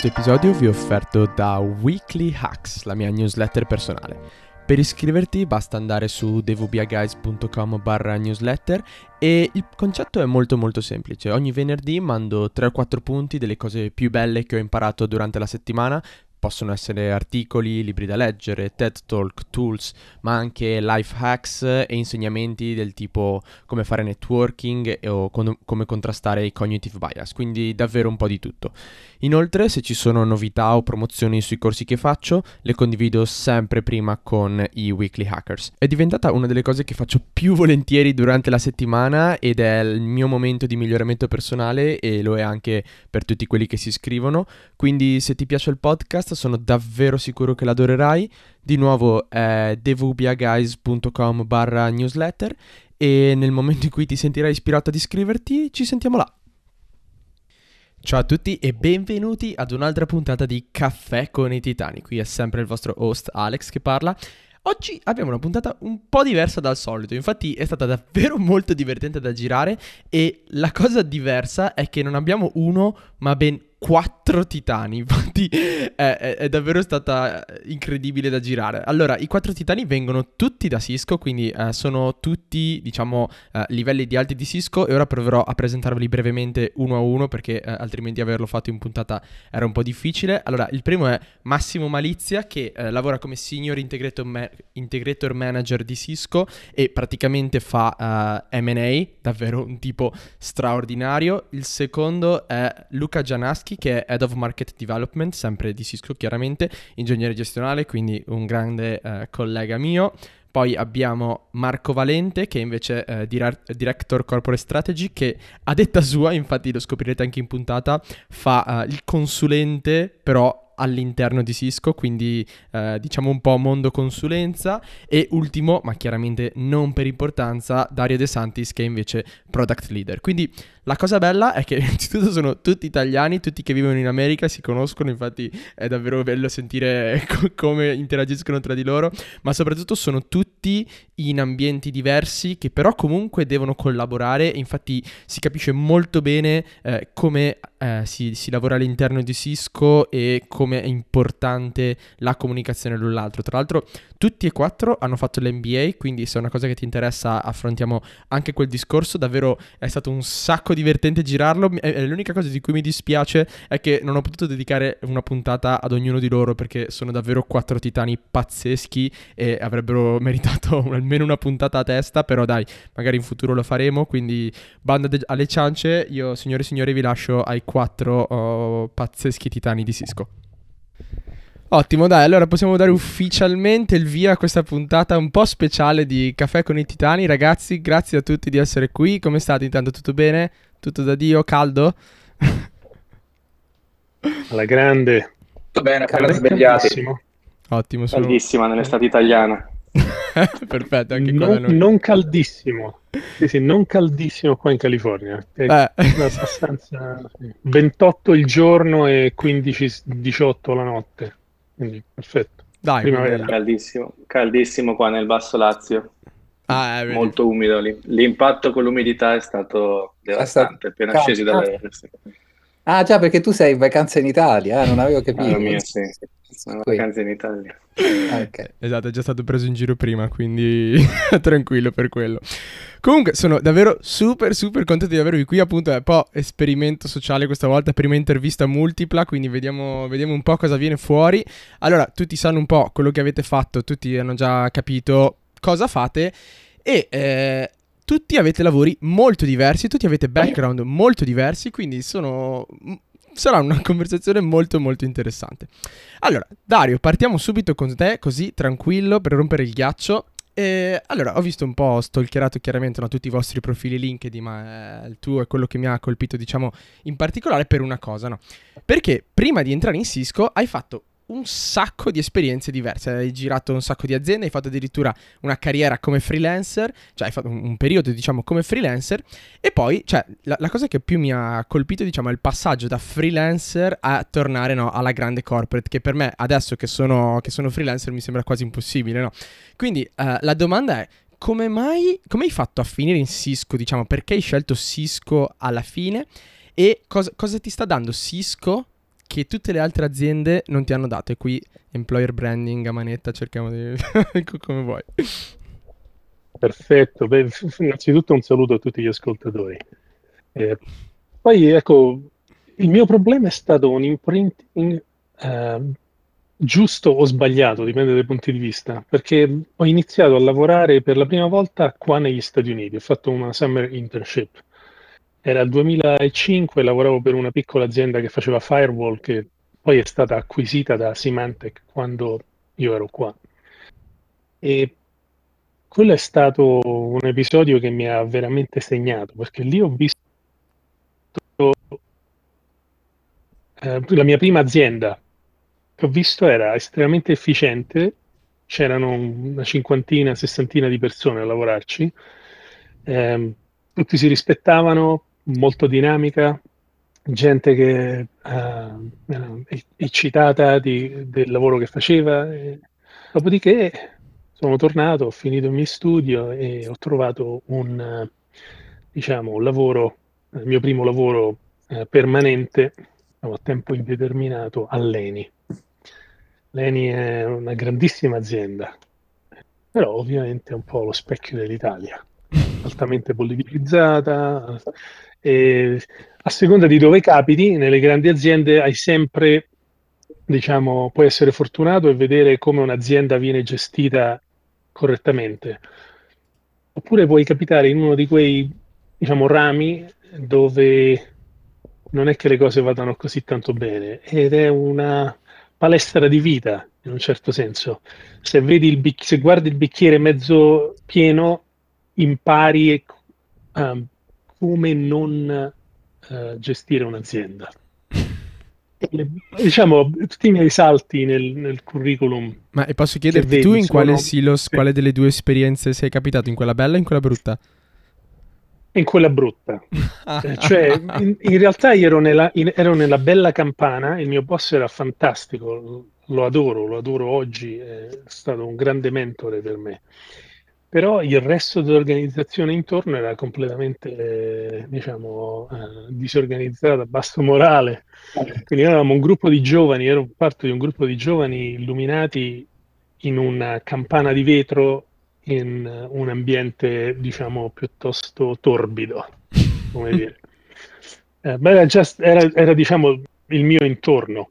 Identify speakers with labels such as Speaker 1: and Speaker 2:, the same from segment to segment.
Speaker 1: Questo episodio vi è offerto da Weekly Hacks, la mia newsletter personale. Per iscriverti basta andare su dvbaguys.com barra newsletter e il concetto è molto molto semplice. Ogni venerdì mando 3 o 4 punti delle cose più belle che ho imparato durante la settimana Possono essere articoli, libri da leggere, TED Talk, tools, ma anche life hacks e insegnamenti del tipo come fare networking o con- come contrastare i cognitive bias, quindi davvero un po' di tutto. Inoltre, se ci sono novità o promozioni sui corsi che faccio, le condivido sempre prima con i weekly hackers. È diventata una delle cose che faccio più volentieri durante la settimana ed è il mio momento di miglioramento personale e lo è anche per tutti quelli che si iscrivono. Quindi se ti piace il podcast sono davvero sicuro che l'adorerai. Di nuovo è devubiaguys.com barra newsletter e nel momento in cui ti sentirai ispirato ad iscriverti ci sentiamo là. Ciao a tutti e benvenuti ad un'altra puntata di Caffè con i Titani. Qui è sempre il vostro host Alex che parla. Oggi abbiamo una puntata un po' diversa dal solito, infatti è stata davvero molto divertente da girare e la cosa diversa è che non abbiamo uno ma ben quattro titani. Infatti è, è, è, davvero stata incredibile da girare. Allora, i quattro titani vengono tutti da Cisco, quindi eh, sono tutti, diciamo, eh, livelli di alti di Cisco e ora proverò a presentarveli brevemente uno a uno perché eh, altrimenti averlo fatto in puntata era un po' difficile. Allora, il primo è Massimo Malizia che eh, lavora come Senior Integrator, Ma- Integrator, Manager di Cisco e praticamente fa eh, M&A, davvero un tipo straordinario. Il secondo è Luca Gianaschi Zacchi che è Head of Market Development, sempre di Cisco chiaramente, ingegnere gestionale, quindi un grande eh, collega mio. Poi abbiamo Marco Valente che invece è direct- Director Corporate Strategy che a detta sua, infatti lo scoprirete anche in puntata, fa uh, il consulente però all'interno di Cisco, quindi eh, diciamo un po' mondo consulenza e ultimo, ma chiaramente non per importanza, Dario De Santis che è invece product leader. Quindi la cosa bella è che innanzitutto sono tutti italiani, tutti che vivono in America, si conoscono, infatti è davvero bello sentire co- come interagiscono tra di loro, ma soprattutto sono tutti in ambienti diversi che però comunque devono collaborare, infatti si capisce molto bene eh, come eh, si, si, lavora all'interno di Cisco e come è importante la comunicazione l'un l'altro. Tra l'altro tutti e quattro hanno fatto l'MBA, quindi se è una cosa che ti interessa affrontiamo anche quel discorso, davvero è stato un sacco divertente girarlo, e l'unica cosa di cui mi dispiace è che non ho potuto dedicare una puntata ad ognuno di loro perché sono davvero quattro titani pazzeschi e avrebbero meritato almeno una puntata a testa, però dai, magari in futuro lo faremo, quindi banda de- alle ciance, io signore e signori vi lascio ai quattro oh, pazzeschi titani di Cisco. Ottimo, dai, allora possiamo dare ufficialmente il via a questa puntata un po' speciale di Caffè con i Titani. Ragazzi, grazie a tutti di essere qui. Come state? Intanto tutto bene? Tutto da Dio? Caldo?
Speaker 2: Alla grande.
Speaker 3: Tutto bene, appena svegliati.
Speaker 1: Ottimo. Sono...
Speaker 3: Caldissima nell'estate italiana.
Speaker 1: Perfetto, anche
Speaker 2: qua non, non caldissimo. Sì, sì, non caldissimo qua in California. È eh. abbastanza... 28 il giorno e 15-18 la notte. Quindi perfetto.
Speaker 1: Dai,
Speaker 3: primavera. Caldissimo, caldissimo qua nel Basso Lazio. Ah, Molto umido. L'impatto con l'umidità è stato devastante, appena Cal- scesi dalle...
Speaker 4: Ah già, perché tu sei in vacanza in Italia, eh? non avevo capito. Ah,
Speaker 3: mia, sì. Sono vacanze in Italia.
Speaker 1: Ah, okay. Esatto, è già stato preso in giro prima, quindi tranquillo per quello. Comunque sono davvero super super contento di avervi qui, appunto è un po' esperimento sociale questa volta, prima intervista multipla, quindi vediamo, vediamo un po' cosa viene fuori. Allora, tutti sanno un po' quello che avete fatto, tutti hanno già capito cosa fate e eh, tutti avete lavori molto diversi, tutti avete background molto diversi, quindi sono sarà una conversazione molto molto interessante. Allora, Dario, partiamo subito con te, così tranquillo per rompere il ghiaccio. E allora, ho visto un po', stalkerato chiaramente no, tutti i vostri profili LinkedIn, ma eh, il tuo è quello che mi ha colpito, diciamo, in particolare per una cosa, no? Perché prima di entrare in Cisco hai fatto un sacco di esperienze diverse. Hai girato un sacco di aziende, hai fatto addirittura una carriera come freelancer, cioè hai fatto un, periodo, diciamo, come freelancer. E poi, cioè, la, la, cosa che più mi ha colpito, diciamo, è il passaggio da freelancer a tornare, no, alla grande corporate, che per me, adesso che sono, che sono freelancer, mi sembra quasi impossibile, no? Quindi, uh, la domanda è, come mai, come hai fatto a finire in Cisco, diciamo, perché hai scelto Cisco alla fine? E cosa, cosa ti sta dando Cisco che tutte le altre aziende non ti hanno dato. E qui employer branding a manetta, cerchiamo di... come vuoi.
Speaker 2: Perfetto, Beh, innanzitutto un saluto a tutti gli ascoltatori. Eh, poi ecco, il mio problema è stato un imprinting eh, giusto o sbagliato, dipende dai punti di vista, perché ho iniziato a lavorare per la prima volta qua negli Stati Uniti, ho fatto una summer internship. Era il 2005, lavoravo per una piccola azienda che faceva firewall, che poi è stata acquisita da Symantec quando io ero qua. E quello è stato un episodio che mi ha veramente segnato, perché lì ho visto eh, la mia prima azienda che ho visto era estremamente efficiente, c'erano una cinquantina, sessantina di persone a lavorarci, eh, tutti si rispettavano, molto dinamica, gente che è eccitata di, del lavoro che faceva. E, dopodiché sono tornato, ho finito il mio studio e ho trovato un, diciamo, un lavoro, il mio primo lavoro eh, permanente a tempo indeterminato all'ENI. L'ENI è una grandissima azienda, però ovviamente è un po' lo specchio dell'Italia, altamente politicizzata. E a seconda di dove capiti, nelle grandi aziende hai sempre, diciamo, puoi essere fortunato e vedere come un'azienda viene gestita correttamente. Oppure puoi capitare in uno di quei, diciamo, rami dove non è che le cose vadano così tanto bene ed è una palestra di vita in un certo senso. Se, bic- se guardi il bicchiere mezzo pieno, impari um, come non uh, gestire un'azienda. Le, diciamo, tutti i miei salti nel, nel curriculum.
Speaker 1: Ma e posso chiederti vedi, tu in quale silos, sì. quale delle due esperienze sei capitato? In quella bella o in quella brutta?
Speaker 2: in quella brutta. Eh, cioè, in, in, realtà io ero nella, in, ero nella, bella campana, il mio boss era fantastico, lo adoro, lo adoro oggi, è stato un grande mentore per me. Però il resto dell'organizzazione intorno era completamente, diciamo, eh, disorganizzata, basso morale. Quindi eravamo un gruppo di giovani, ero parte di un gruppo di giovani illuminati in una campana di vetro in un ambiente, diciamo, piuttosto torbido, come dire. Eh, era, just, era, era, diciamo, il mio intorno,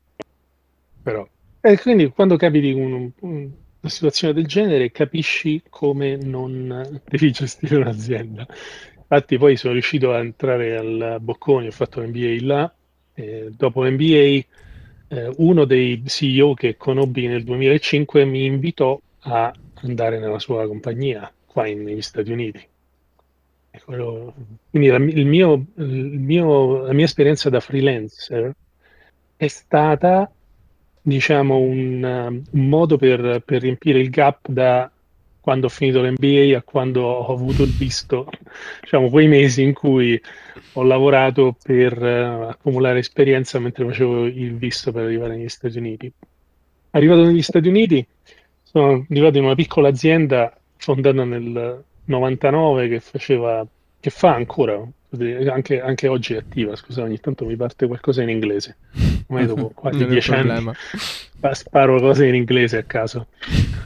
Speaker 2: però. E quindi quando capiti un, un, una situazione del genere capisci come non devi gestire un'azienda. Infatti poi sono riuscito a entrare al Bocconi, ho fatto l'MBA là, e dopo l'MBA eh, uno dei CEO che conobbi nel 2005 mi invitò a andare nella sua compagnia qua in, negli Stati Uniti. Quello, quindi la, il mio, il mio, la mia esperienza da freelancer è stata, diciamo, un, un modo per, per, riempire il gap da quando ho finito l'MBA a quando ho avuto il visto, diciamo, quei mesi in cui ho lavorato per uh, accumulare esperienza mentre facevo il visto per arrivare negli Stati Uniti. Arrivato negli Stati Uniti, sono arrivato in una piccola azienda fondata nel 99 che faceva, che fa ancora, anche, anche oggi è attiva, scusa, ogni tanto mi parte qualcosa in inglese, ormai dopo quasi dieci anni sparo cose in inglese a caso,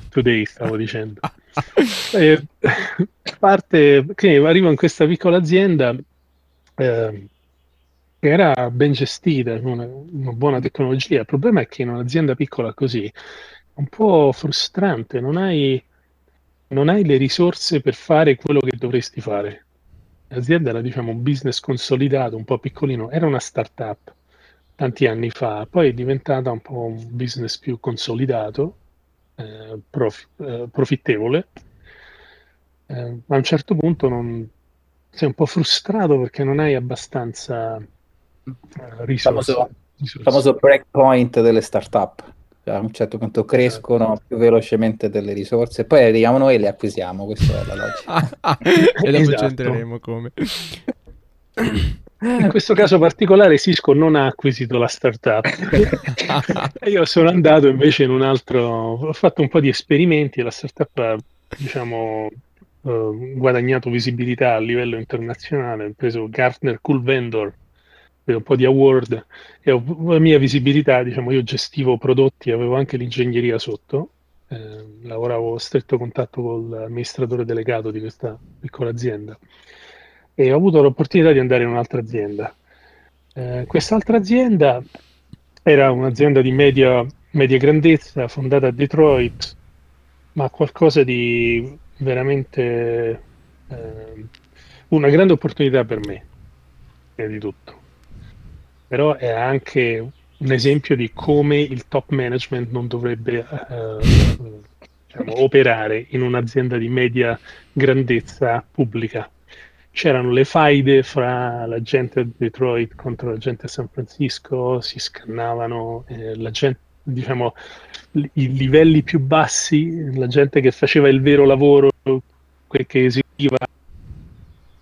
Speaker 2: today stavo dicendo. e, parte, quindi arrivo in questa piccola azienda eh, che era ben gestita, una, una buona tecnologia, il problema è che in un'azienda piccola così un po' frustrante, non hai, non hai le risorse per fare quello che dovresti fare. L'azienda era diciamo un business consolidato, un po' piccolino, era una startup tanti anni fa, poi è diventata un po' un business più consolidato, eh, prof, eh, profittevole. Eh, a un certo punto non, sei un po' frustrato perché non hai abbastanza eh, risorse.
Speaker 4: Il famoso, famoso breakpoint delle startup a un certo punto crescono più velocemente delle risorse, poi arriviamo noi e le acquisiamo, questa è la logica.
Speaker 1: e dopo esatto. ci entreremo come.
Speaker 2: In questo caso particolare Cisco non ha acquisito la startup. Io sono andato invece in un altro, ho fatto un po' di esperimenti e la startup ha diciamo, uh, guadagnato visibilità a livello internazionale, ho preso Gartner Cool Vendor un po' di award e la mia visibilità, diciamo, io gestivo prodotti, avevo anche l'ingegneria sotto, eh, lavoravo a stretto contatto con l'amministratore delegato di questa piccola azienda e ho avuto l'opportunità di andare in un'altra azienda. Eh, quest'altra azienda era un'azienda di media, media grandezza, fondata a Detroit, ma qualcosa di veramente eh, una grande opportunità per me, prima di tutto. Però è anche un esempio di come il top management non dovrebbe eh, diciamo, operare in un'azienda di media grandezza pubblica. C'erano le faide fra la gente a Detroit contro la gente a San Francisco, si scannavano eh, la gente, diciamo, i livelli più bassi, la gente che faceva il vero lavoro, che eseguiva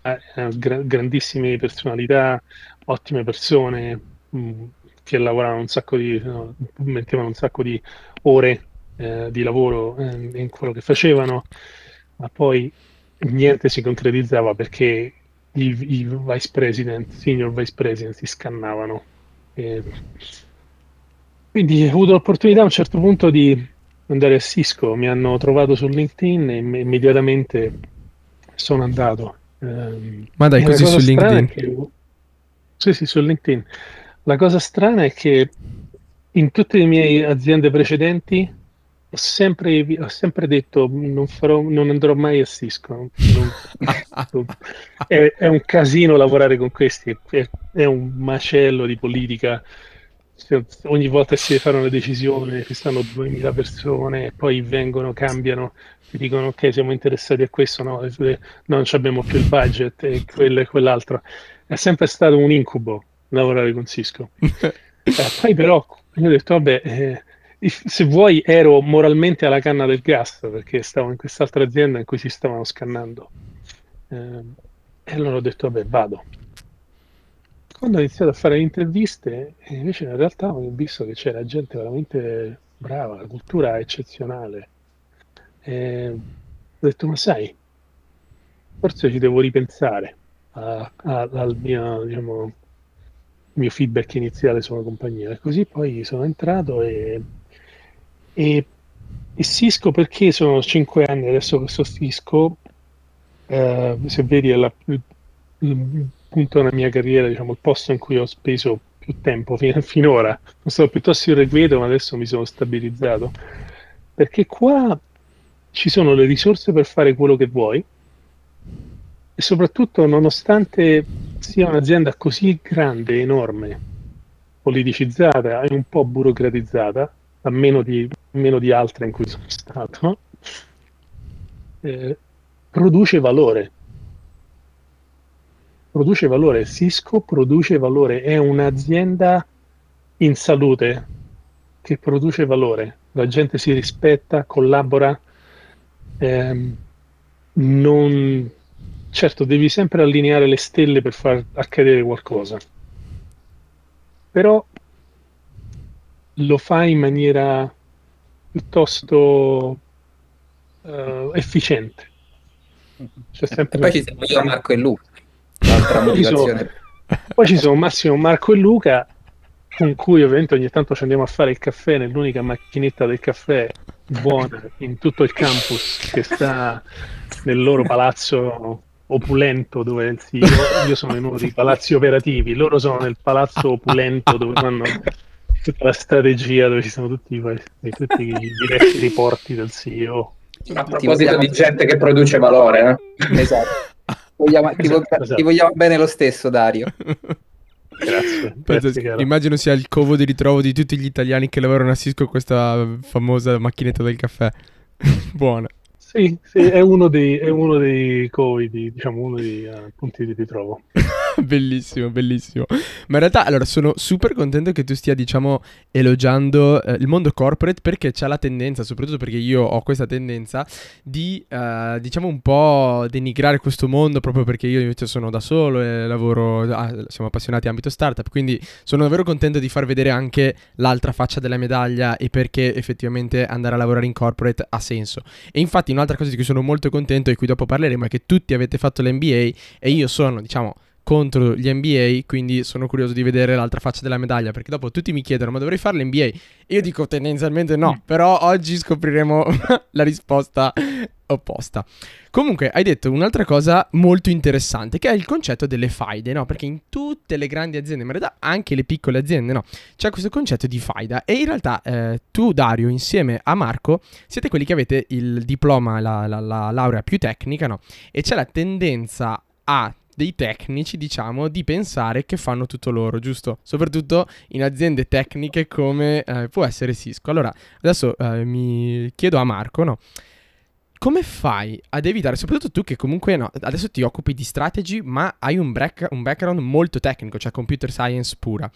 Speaker 2: eh, grandissime personalità, ottime persone, mh, mm, che lavoravano un sacco di, no, mettevano un sacco di ore eh, di lavoro eh, in quello che facevano, ma poi niente si concretizzava perché i, i vice president, senior vice president si scannavano. E quindi ho avuto l'opportunità a un certo punto di andare a Cisco, mi hanno trovato su LinkedIn e immediatamente sono andato.
Speaker 1: Um, Ma dai, così su LinkedIn? Che...
Speaker 2: Sì, sì, su LinkedIn. La cosa strana è che in tutte le mie aziende precedenti ho sempre, ho sempre detto non, farò, non andrò mai a Cisco. Non, è, è, un casino lavorare con questi, è, è un macello di politica ogni volta si fanno le decisioni, ci stanno 2000 persone poi vengono, cambiano, ti dicono ok siamo interessati a questo, no, no non abbiamo più il budget e quello e quell'altro. È sempre stato un incubo lavorare con Cisco. eh, poi però io ho detto vabbè, eh, se vuoi ero moralmente alla canna del gas perché stavo in quest'altra azienda in cui si stavano scannando. Eh, e allora ho detto vabbè vado quando ho iniziato a fare le interviste, invece in realtà ho visto che c'era gente veramente brava, la cultura eccezionale. E ho detto, ma sai, forse ci devo ripensare a, a, al mio, diciamo, mio, feedback iniziale sulla compagnia. E così poi sono entrato e, e, e Cisco, perché sono cinque anni adesso che sto Cisco, eh, se vedi è la, punto della mia carriera, diciamo, il posto in cui ho speso più tempo fin- finora. Sono stato piuttosto irrequieto, ma adesso mi sono stabilizzato. Perché qua ci sono le risorse per fare quello che vuoi e soprattutto, nonostante sia un'azienda così grande, enorme, politicizzata e un po' burocratizzata, a meno di, meno di altre in cui sono stato, eh, produce valore produce valore. Cisco produce valore, è un'azienda in salute che produce valore. La gente si rispetta, collabora. Ehm, non... Certo, devi sempre allineare le stelle per far accadere qualcosa, però lo fai in maniera piuttosto uh, efficiente.
Speaker 4: C'è sempre e poi ci siamo io, Marco e Luca. L'altra motivazione.
Speaker 2: Poi ci sono Massimo, Marco e Luca, con cui ovviamente ogni tanto ci andiamo a fare il caffè nell'unica macchinetta del caffè buona in tutto il campus che sta nel loro palazzo opulento dove il CEO, io sono in uno dei palazzi operativi, loro sono nel palazzo opulento dove fanno tutta la strategia, dove ci sono tutti, tutti i diretti riporti del CEO.
Speaker 4: A proposito di gente che produce valore, eh? esatto vogliamo, ti, esatto, vogliamo, esatto. ti vogliamo bene lo stesso, Dario.
Speaker 2: Grazie. grazie
Speaker 1: immagino sia il covo di ritrovo di tutti gli italiani che lavorano a Cisco questa famosa macchinetta del caffè. Buona.
Speaker 2: Sì, sì è, uno dei, è uno dei covi, diciamo uno dei uh, punti di ritrovo.
Speaker 1: bellissimo, bellissimo. Ma in realtà, allora, sono super contento che tu stia, diciamo, elogiando eh, il mondo corporate perché c'è la tendenza, soprattutto perché io ho questa tendenza di, uh, diciamo, un po' denigrare questo mondo proprio perché io invece sono da solo e lavoro, ah, siamo appassionati ambito startup, quindi sono davvero contento di far vedere anche l'altra faccia della medaglia e perché effettivamente andare a lavorare in corporate ha senso. E infatti un'altra cosa di cui sono molto contento e cui dopo parleremo è che tutti avete fatto l'MBA e io sono, diciamo, contro gli NBA, quindi sono curioso di vedere l'altra faccia della medaglia, perché dopo tutti mi chiedono ma dovrei fare l'NBA? Io dico tendenzialmente no, mm. però oggi scopriremo la risposta opposta. Comunque, hai detto un'altra cosa molto interessante, che è il concetto delle faide, no? Perché in tutte le grandi aziende, ma in realtà anche le piccole aziende, no? C'è questo concetto di faida. E in realtà eh, tu, Dario, insieme a Marco, siete quelli che avete il diploma, la, la, la laurea più tecnica, no? E c'è la tendenza a dei tecnici, diciamo, di pensare che fanno tutto loro, giusto? Soprattutto in aziende tecniche come eh, può essere Cisco. Allora, adesso eh, mi chiedo a Marco, no? come fai ad evitare, soprattutto tu che comunque no, adesso ti occupi di strategy, ma hai un, break, un background molto tecnico, cioè computer science pura.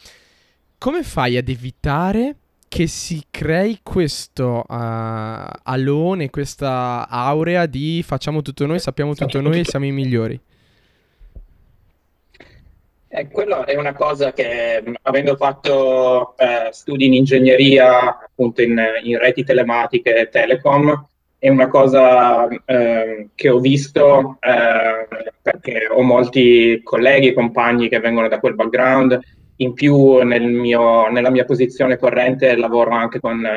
Speaker 1: Come fai ad evitare che si crei questo uh, alone, questa aurea di facciamo tutto noi, sappiamo tutto noi e siamo i migliori?
Speaker 5: Eh, quello è una cosa che, avendo fatto eh, studi in ingegneria, appunto in, in reti telematiche e telecom, è una cosa eh, che ho visto eh, perché ho molti colleghi e compagni che vengono da quel background. In più, nel mio, nella mia posizione corrente, lavoro anche con,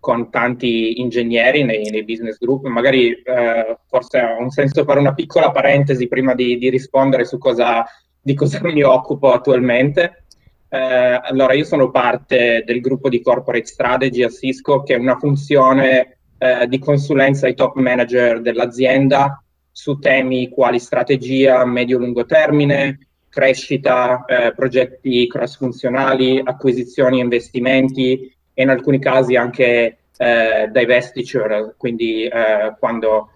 Speaker 5: con tanti ingegneri nei, nei, business group. Magari eh, forse ha un senso fare una piccola parentesi prima di, di rispondere su cosa, di cosa mi occupo attualmente. Eh, allora, io sono parte del gruppo di corporate strategy a Cisco, che è una funzione eh, di consulenza ai top manager dell'azienda su temi quali strategia medio-lungo termine, crescita, eh, progetti cross-funzionali, acquisizioni investimenti e in alcuni casi anche eh, divestiture, quindi eh, quando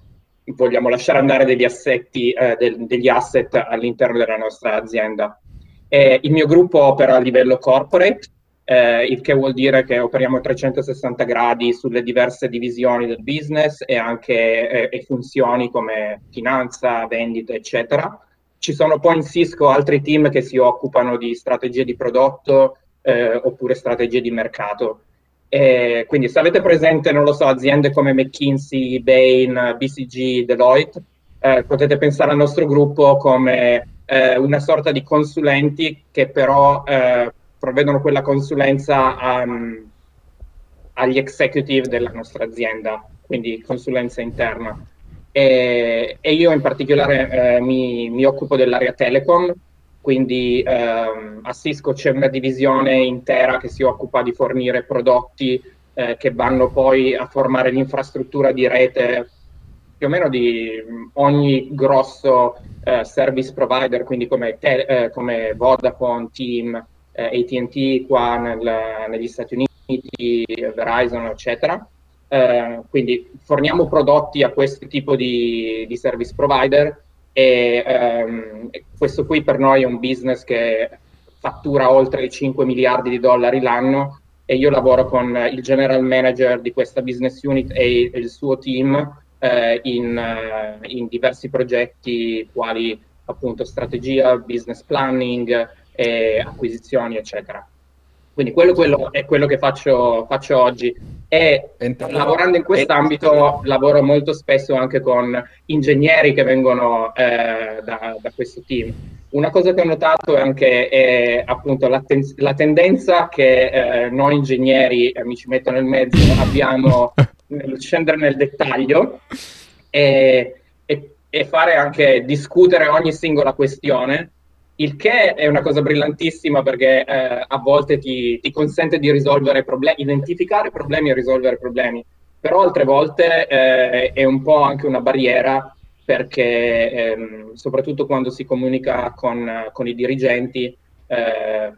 Speaker 5: vogliamo lasciare andare degli, assetti, eh, del, degli asset all'interno della nostra azienda. E il mio gruppo opera a livello corporate, eh, il che vuol dire che operiamo a 360 gradi sulle diverse divisioni del business e anche eh, e funzioni come finanza, vendita, eccetera. Ci sono poi in Cisco altri team che si occupano di strategie di prodotto eh, oppure strategie di mercato. E quindi se avete presente, non lo so, aziende come McKinsey, Bain, BCG, Deloitte, eh, potete pensare al nostro gruppo come eh, una sorta di consulenti che però eh, provvedono quella consulenza um, agli executive della nostra azienda, quindi consulenza interna. E, e io in particolare eh, mi, mi, occupo dell'area telecom, quindi ehm, a Cisco c'è una divisione intera che si occupa di fornire prodotti eh, che vanno poi a formare l'infrastruttura di rete più o meno di ogni grosso eh, service provider, quindi come, te, eh, come Vodafone, Team, eh, ATT qua nel, negli Stati Uniti, Verizon, eccetera. Eh, quindi forniamo prodotti a questo tipo di, di service provider e ehm, questo qui per noi è un business che fattura oltre i 5 miliardi di dollari l'anno e io lavoro con il general manager di questa business unit e il suo team eh, in, eh, in, diversi progetti quali appunto strategia, business planning, e acquisizioni, eccetera. Quindi quello, quello è quello che faccio, faccio oggi. E lavorando in quest'ambito lavoro molto spesso anche con ingegneri che vengono eh, da, da, questo team. Una cosa che ho notato è anche è, appunto la, ten- la, tendenza che eh, noi ingegneri, eh, mi ci metto nel mezzo, abbiamo nel scendere nel dettaglio e, e, e fare anche discutere ogni singola questione il che è una cosa brillantissima perché eh, a volte ti, ti, consente di risolvere problemi, identificare problemi e risolvere problemi, però altre volte eh, è un po' anche una barriera perché ehm, soprattutto quando si comunica con, con i dirigenti, eh,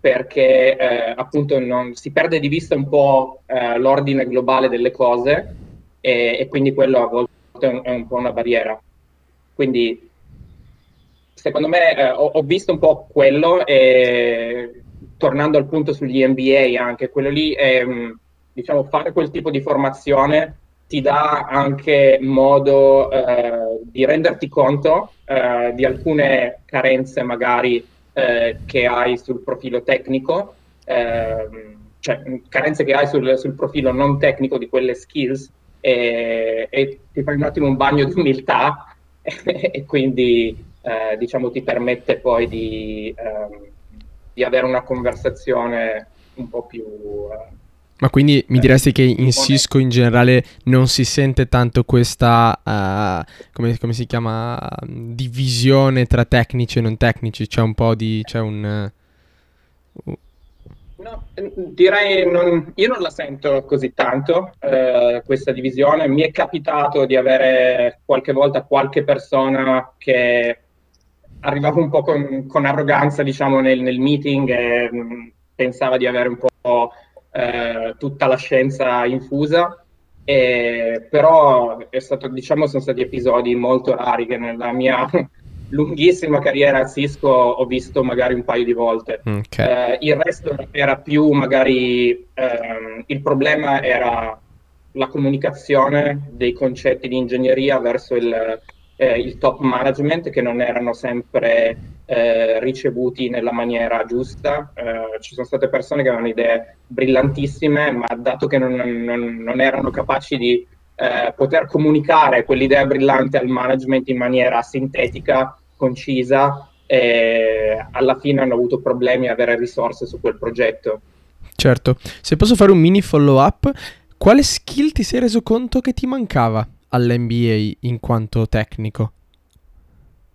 Speaker 5: perché eh, appunto non, si perde di vista un po' eh, l'ordine globale delle cose e, e, quindi quello a volte è un, è un po' una barriera. Quindi secondo me eh, ho, ho, visto un po' quello e tornando al punto sugli MBA anche, quello lì è, mm, diciamo, fare quel tipo di formazione ti dà anche modo eh, di renderti conto eh, di alcune carenze magari eh, che hai sul profilo tecnico, ehm, cioè carenze che hai sul, sul, profilo non tecnico di quelle skills e, e ti fai un attimo un bagno di umiltà e quindi eh, diciamo ti permette poi di, ehm, di, avere una conversazione un po' più... Eh,
Speaker 1: ma quindi mi diresti che in Cisco in generale non si sente tanto questa, uh, come, come, si chiama, divisione tra tecnici e non tecnici? C'è un po' di... c'è un...
Speaker 5: Uh... No, direi non, io non la sento così tanto eh, questa divisione. Mi è capitato di avere qualche volta qualche persona che arrivava un po' con, con arroganza, diciamo, nel, nel meeting e mh, mm, pensava di avere un po' eh, tutta la scienza infusa. E, però è stato, diciamo, sono stati episodi molto rari che nella mia lunghissima carriera a Cisco ho visto magari un paio di volte. Okay. Eh, il resto era più magari ehm, il problema era la comunicazione dei concetti di ingegneria verso il, eh, il top management che non erano sempre eh, ricevuti nella maniera giusta. Eh, ci sono state persone che avevano idee brillantissime, ma dato che non, non, non erano capaci di eh, poter comunicare quell'idea brillante al management in maniera sintetica, concisa, alla fine hanno avuto problemi a avere risorse su quel progetto.
Speaker 1: Certo, se posso fare un mini follow up, quale skill ti sei reso conto che ti mancava all'NBA in quanto tecnico?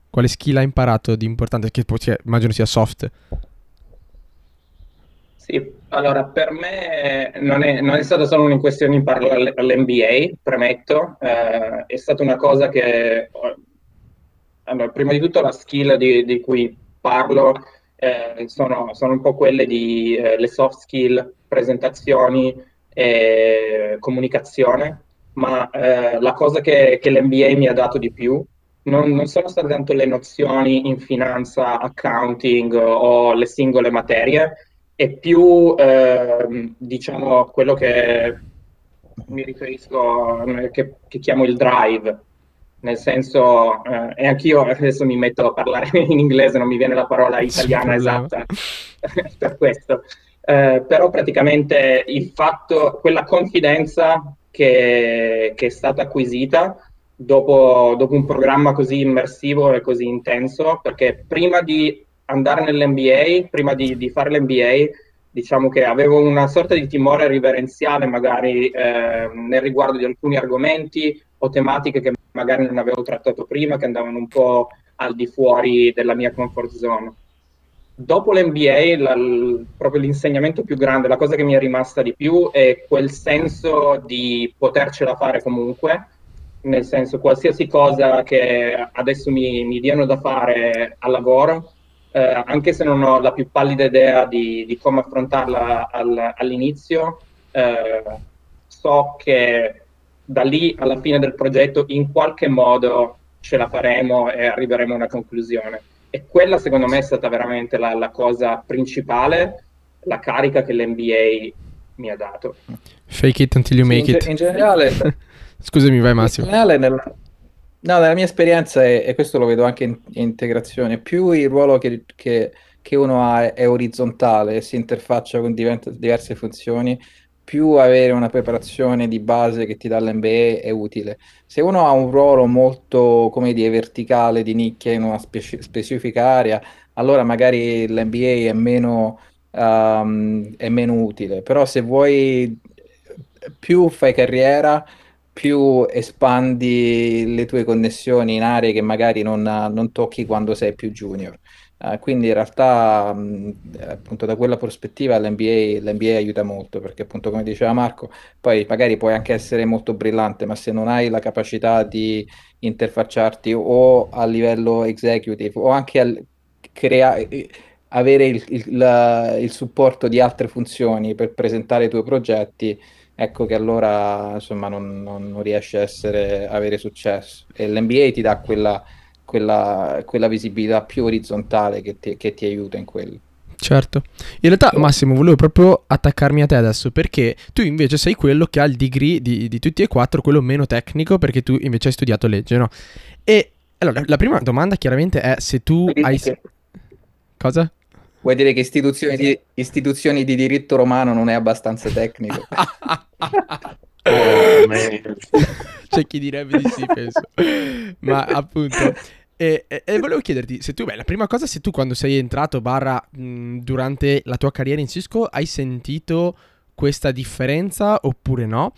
Speaker 1: Quale skill hai imparato di importante? Che poi, immagino sia soft.
Speaker 5: Sì, allora per me non è, non è stata solo una questione di imparare all'NBA, premetto, eh, è stata una cosa che, allora, prima di tutto la skill di, di cui parlo eh, sono, sono, un po' quelle di eh, le soft skill, presentazioni e comunicazione, ma eh, la cosa che, che l'NBA mi ha dato di più non, non, sono state tanto le nozioni in finanza, accounting o le singole materie, è più, eh, diciamo, quello che mi riferisco, che, che chiamo il drive, nel senso, eh, e anch'io adesso mi metto a parlare in inglese, non mi viene la parola italiana esatta per questo, eh, però praticamente il fatto, quella confidenza che, che è stata acquisita dopo, dopo un programma così immersivo e così intenso, perché prima di andare nell'NBA, prima di, di, fare l'NBA, diciamo che avevo una sorta di timore reverenziale magari eh, nel riguardo di alcuni argomenti o tematiche che magari non avevo trattato prima, che andavano un po' al di fuori della mia comfort zone. Dopo l'NBA, la, l, proprio l'insegnamento più grande, la cosa che mi è rimasta di più è quel senso di potercela fare comunque, nel senso qualsiasi cosa che adesso mi, mi diano da fare al lavoro, eh, anche se non ho la più pallida idea di, di come affrontarla al, all'inizio, eh, so che da lì alla fine del progetto in qualche modo ce la faremo e arriveremo a una conclusione. E quella secondo me è stata veramente la, la cosa principale, la carica che l'NBA mi ha dato.
Speaker 1: Fake it until you make
Speaker 4: in,
Speaker 1: it.
Speaker 4: In generale,
Speaker 1: Scusami, vai Massimo.
Speaker 4: In generale, nella, no, nella mia esperienza, è, e questo lo vedo anche in, in integrazione, più il ruolo che, che, che, uno ha è, orizzontale e si interfaccia con divent- diverse funzioni, più avere una preparazione di base che ti dà l'NBA è utile. Se uno ha un ruolo molto, come dire, verticale, di nicchia in una speci- specifica area, allora magari l'NBA è meno, um, è meno utile. Però se vuoi più fai carriera, più espandi le tue connessioni in aree che magari non, non tocchi quando sei più junior. Uh, quindi in realtà mh, appunto da quella prospettiva l'NBA, l'NBA, aiuta molto perché appunto come diceva Marco poi magari puoi anche essere molto brillante ma se non hai la capacità di interfacciarti o a livello executive o anche al, crea- avere il, il, la, il supporto di altre funzioni per presentare i tuoi progetti ecco che allora insomma non, non, non riesce a essere, avere successo. E l'NBA ti dà quella, quella, quella visibilità più orizzontale che ti, che ti aiuta in quello.
Speaker 1: Certo. In realtà, Massimo, volevo proprio attaccarmi a te adesso perché tu invece sei quello che ha il degree di, di tutti e quattro, quello meno tecnico, perché tu invece hai studiato legge, no? E allora, la prima domanda chiaramente è se tu hai... Cosa?
Speaker 4: Vuoi dire che istituzioni di, istituzioni di diritto romano non è abbastanza tecnico?
Speaker 1: Oh, C'è chi direbbe di sì, penso. Ma appunto... E, e, volevo chiederti, se tu, beh, la prima cosa, se tu quando sei entrato, barra, mh, durante la tua carriera in Cisco, hai sentito questa differenza oppure no?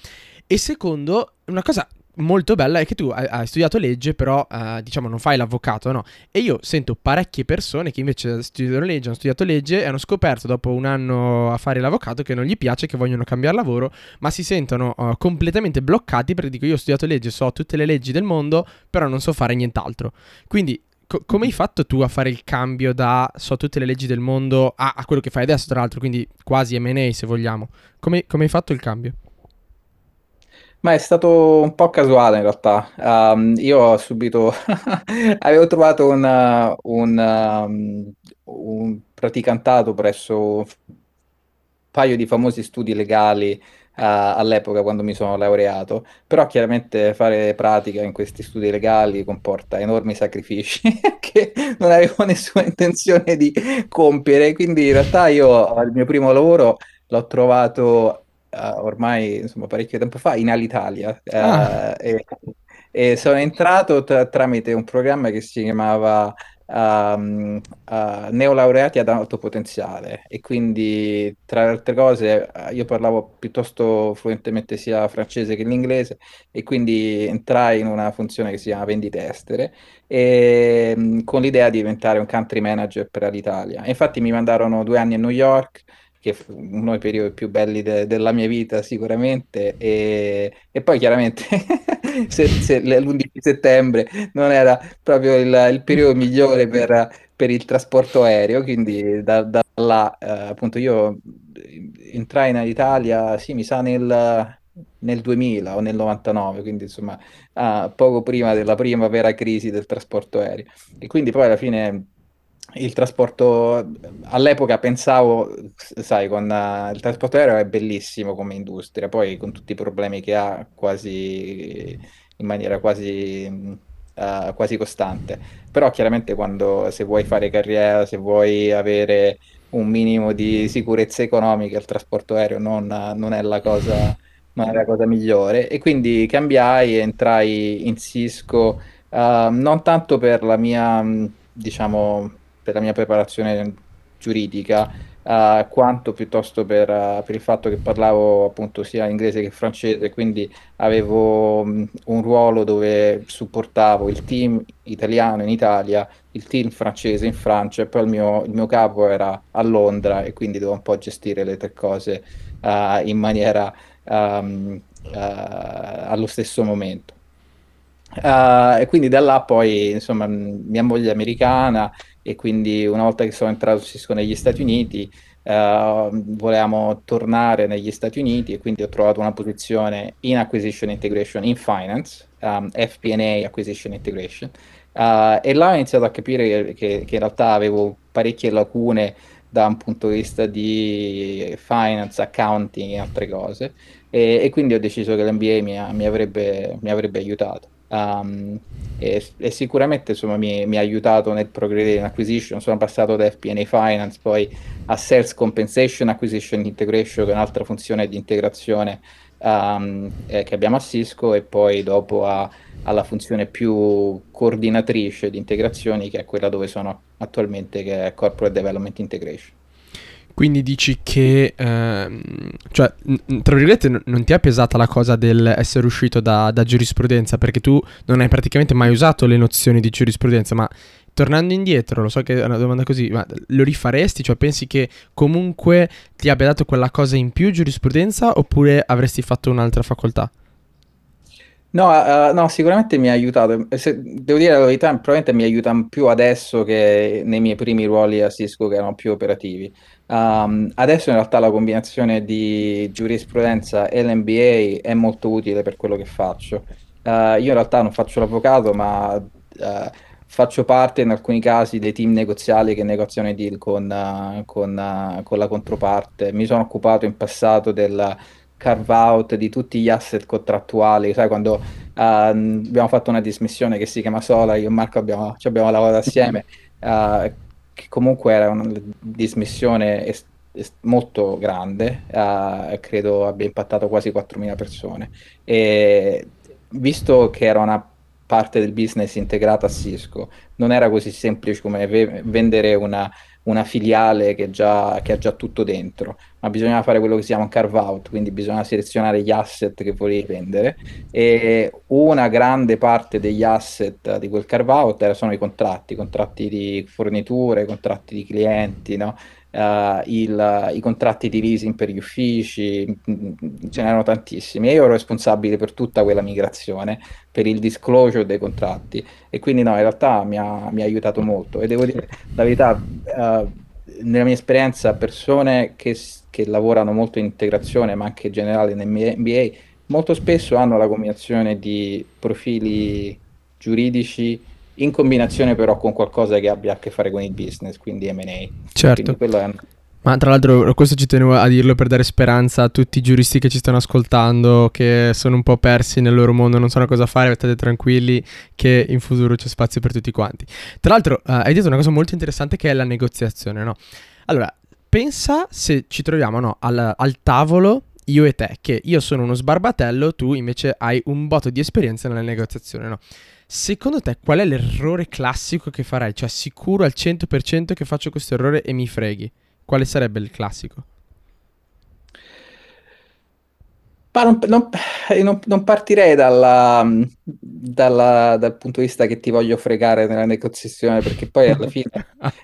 Speaker 1: E secondo, una cosa molto bella è che tu hai, studiato legge, però uh, diciamo non fai l'avvocato, no? E io sento parecchie persone che invece studiano legge, hanno studiato legge e hanno scoperto dopo un anno a fare l'avvocato che non gli piace, che vogliono cambiare lavoro, ma si sentono uh, completamente bloccati perché dico io ho studiato legge, so tutte le leggi del mondo, però non so fare nient'altro. Quindi co- come hai fatto tu a fare il cambio da so tutte le leggi del mondo a, a quello che fai adesso, tra l'altro, quindi quasi M&A se vogliamo? Come, come hai fatto il cambio?
Speaker 4: Ma è stato un po' casuale in realtà. Um, io ho subito avevo trovato un, un, um, un praticantato presso un paio di famosi studi legali uh, all'epoca quando mi sono laureato, però chiaramente fare pratica in questi studi legali comporta enormi sacrifici che non avevo nessuna intenzione di compiere, quindi in realtà io il mio primo lavoro l'ho trovato uh, ormai insomma, parecchio tempo fa in Alitalia ah. e, e, sono entrato tra, tramite un programma che si chiamava um, uh, Neolaureati ad alto potenziale e quindi tra le altre cose io parlavo piuttosto fluentemente sia francese che l'inglese e quindi entrai in una funzione che si chiama vendite estere e, um, con l'idea di diventare un country manager per l'Italia. Infatti mi mandarono due anni a New York che fu uno dei periodi più belli de- della mia vita sicuramente e, e poi chiaramente se, se l'11 settembre non era proprio il, il periodo migliore per, per, il trasporto aereo, quindi da, da là eh, appunto io entrai in Italia, sì, mi sa nel, nel 2000 o nel 99, quindi insomma ah, poco prima della prima vera crisi del trasporto aereo. E quindi poi alla fine il trasporto all'epoca pensavo, sai, con uh, il trasporto aereo è bellissimo come industria, poi con tutti i problemi che ha quasi in maniera quasi, uh, quasi costante. Però chiaramente quando se vuoi fare carriera, se vuoi avere un minimo di sicurezza economica, il trasporto aereo non, non è la cosa, non è la cosa migliore. E quindi cambiai, entrai in Cisco, uh, non tanto per la mia, diciamo, per la mia preparazione giuridica, uh, quanto piuttosto per, uh, per, il fatto che parlavo appunto sia inglese che francese, quindi avevo um, un ruolo dove supportavo il team italiano in Italia, il team francese in Francia e poi il mio, il mio capo era a Londra e quindi dovevo un po' gestire le tre cose uh, in maniera um, allo stesso momento. e quindi da là poi insomma mia moglie americana e quindi una volta che sono entrato Cisco negli Stati Uniti uh, volevamo tornare negli Stati Uniti e quindi ho trovato una posizione in Acquisition Integration in Finance, um, FP&A Acquisition Integration uh, e là ho iniziato a capire che, che, che in realtà avevo parecchie lacune da un punto di vista di finance, accounting e altre cose e, e quindi ho deciso che l'MBA mi, mi, avrebbe, mi avrebbe aiutato. Um, e, e, sicuramente insomma, mi, mi, ha aiutato nel progredire in acquisition. Sono passato da FP&A Finance poi a Sales Compensation Acquisition Integration, che è un'altra funzione di integrazione um, eh, che abbiamo a Cisco, e poi dopo a, alla funzione più coordinatrice di integrazioni, che è quella dove sono attualmente, che è Corporate Development Integration.
Speaker 1: Quindi dici che, ehm, cioè, tra virgolette, n- non ti è pesata la cosa dell'essere uscito da, da, giurisprudenza, perché tu non hai praticamente mai usato le nozioni di giurisprudenza, ma tornando indietro, lo so che è una domanda così, ma lo rifaresti? Cioè, pensi che comunque ti abbia dato quella cosa in più giurisprudenza oppure avresti fatto un'altra facoltà?
Speaker 4: No, uh, no, sicuramente mi ha aiutato. Se, devo dire la verità, probabilmente mi aiuta più adesso che nei miei primi ruoli a Cisco che erano più operativi. Um, adesso in realtà la combinazione di giurisprudenza e l'MBA è molto utile per quello che faccio. Uh, io in realtà non faccio l'avvocato, ma uh, faccio parte in alcuni casi dei team negoziali che negoziano i deal con, uh, con, con, la controparte. Mi sono occupato in passato del carve out di tutti gli asset contrattuali, sai quando abbiamo fatto una dismissione che si chiama Sola, io e Marco abbiamo, ci abbiamo lavorato assieme che comunque era una dismissione molto grande, uh, credo abbia impattato quasi 4.000 persone. E visto che era una parte del business integrata a Cisco, non era così semplice come ve- vendere una, una filiale che, già, che, ha già tutto dentro, ma bisognava fare quello che si chiama un carve out, quindi bisogna selezionare gli asset che volevi vendere. E una grande parte degli asset di quel carve out sono i contratti, contratti di forniture, contratti di clienti, no? uh, il, i contratti di leasing per gli uffici, mm, ce n'erano tantissimi. Io ero responsabile per tutta quella migrazione, per il disclosure dei contratti. E quindi no, in realtà mi ha, mi ha aiutato molto. E devo dire la verità, uh, nella mia esperienza persone che, che lavorano molto in integrazione ma anche in generale nel MBA molto spesso hanno la combinazione di profili giuridici in combinazione però con qualcosa che abbia a che fare con il business, quindi M&A.
Speaker 1: Certo. Quindi Ma tra l'altro questo ci tenevo a dirlo per dare speranza a tutti i giuristi che ci stanno ascoltando, che sono un po' persi nel loro mondo, non sanno cosa fare, state tranquilli che in futuro c'è spazio per tutti quanti. Tra l'altro uh, hai detto una cosa molto interessante che è la negoziazione, no? Allora, pensa se ci troviamo no, al, al tavolo io e te, che io sono uno sbarbatello, tu invece hai un botto di esperienza nella negoziazione, no? Secondo te qual è l'errore classico che farai? Cioè sicuro al 100% che faccio questo errore e mi freghi. Quale sarebbe il classico?
Speaker 4: Ma non, non, non, non partirei dalla, dalla, dal punto di vista che ti voglio fregare nella negoziazione, perché poi alla fine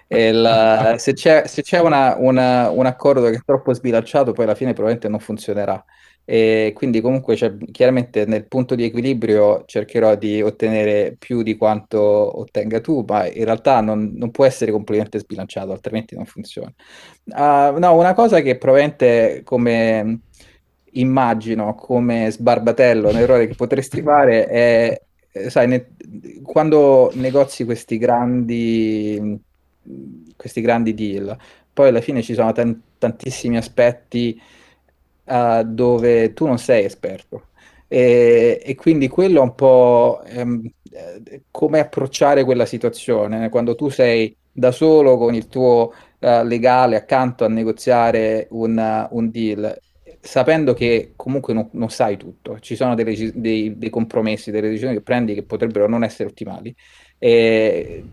Speaker 4: il, se c'è, se c'è una, una, un accordo che è troppo sbilanciato, poi alla fine probabilmente non funzionerà. E quindi comunque cioè, chiaramente nel punto di equilibrio cercherò di ottenere più di quanto ottenga tu, ma in realtà non, non può essere completamente sbilanciato, altrimenti non funziona. Uh, no, una cosa che probabilmente come immagino come sbarbatello, un errore che potresti fare è, eh, sai, ne, quando negozi questi grandi, questi grandi deal, poi alla fine ci sono tan- tantissimi aspetti uh, dove tu non sei esperto. E, e, quindi quello è un po' ehm, come approcciare quella situazione quando tu sei da solo con il tuo uh, legale accanto a negoziare un, un deal sapendo che comunque non, non, sai tutto, ci sono delle, dei, dei, compromessi, delle decisioni che prendi che potrebbero non essere ottimali. E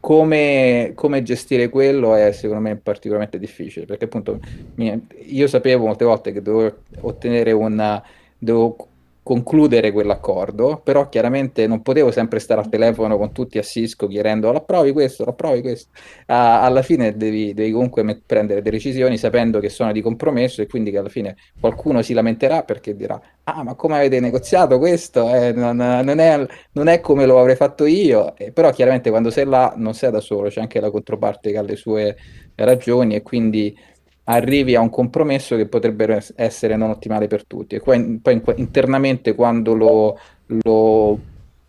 Speaker 4: come, come, gestire quello è secondo me particolarmente difficile perché appunto io sapevo molte volte che dovevo ottenere una dovevo concludere quell'accordo, però chiaramente non potevo sempre stare al telefono con tutti a Cisco chiedendo l'approvi questo, l'approvi questo. Uh, alla fine devi, devi comunque met- prendere delle decisioni sapendo che sono di compromesso e quindi che alla fine qualcuno si lamenterà perché dirà ah ma come avete negoziato questo? Eh, non, non, è, non, è, come lo avrei fatto io, eh, però chiaramente quando sei là non sei da solo, c'è anche la controparte che ha le sue ragioni e quindi arrivi a un compromesso che potrebbe essere non ottimale per tutti. E poi, poi internamente quando lo, lo,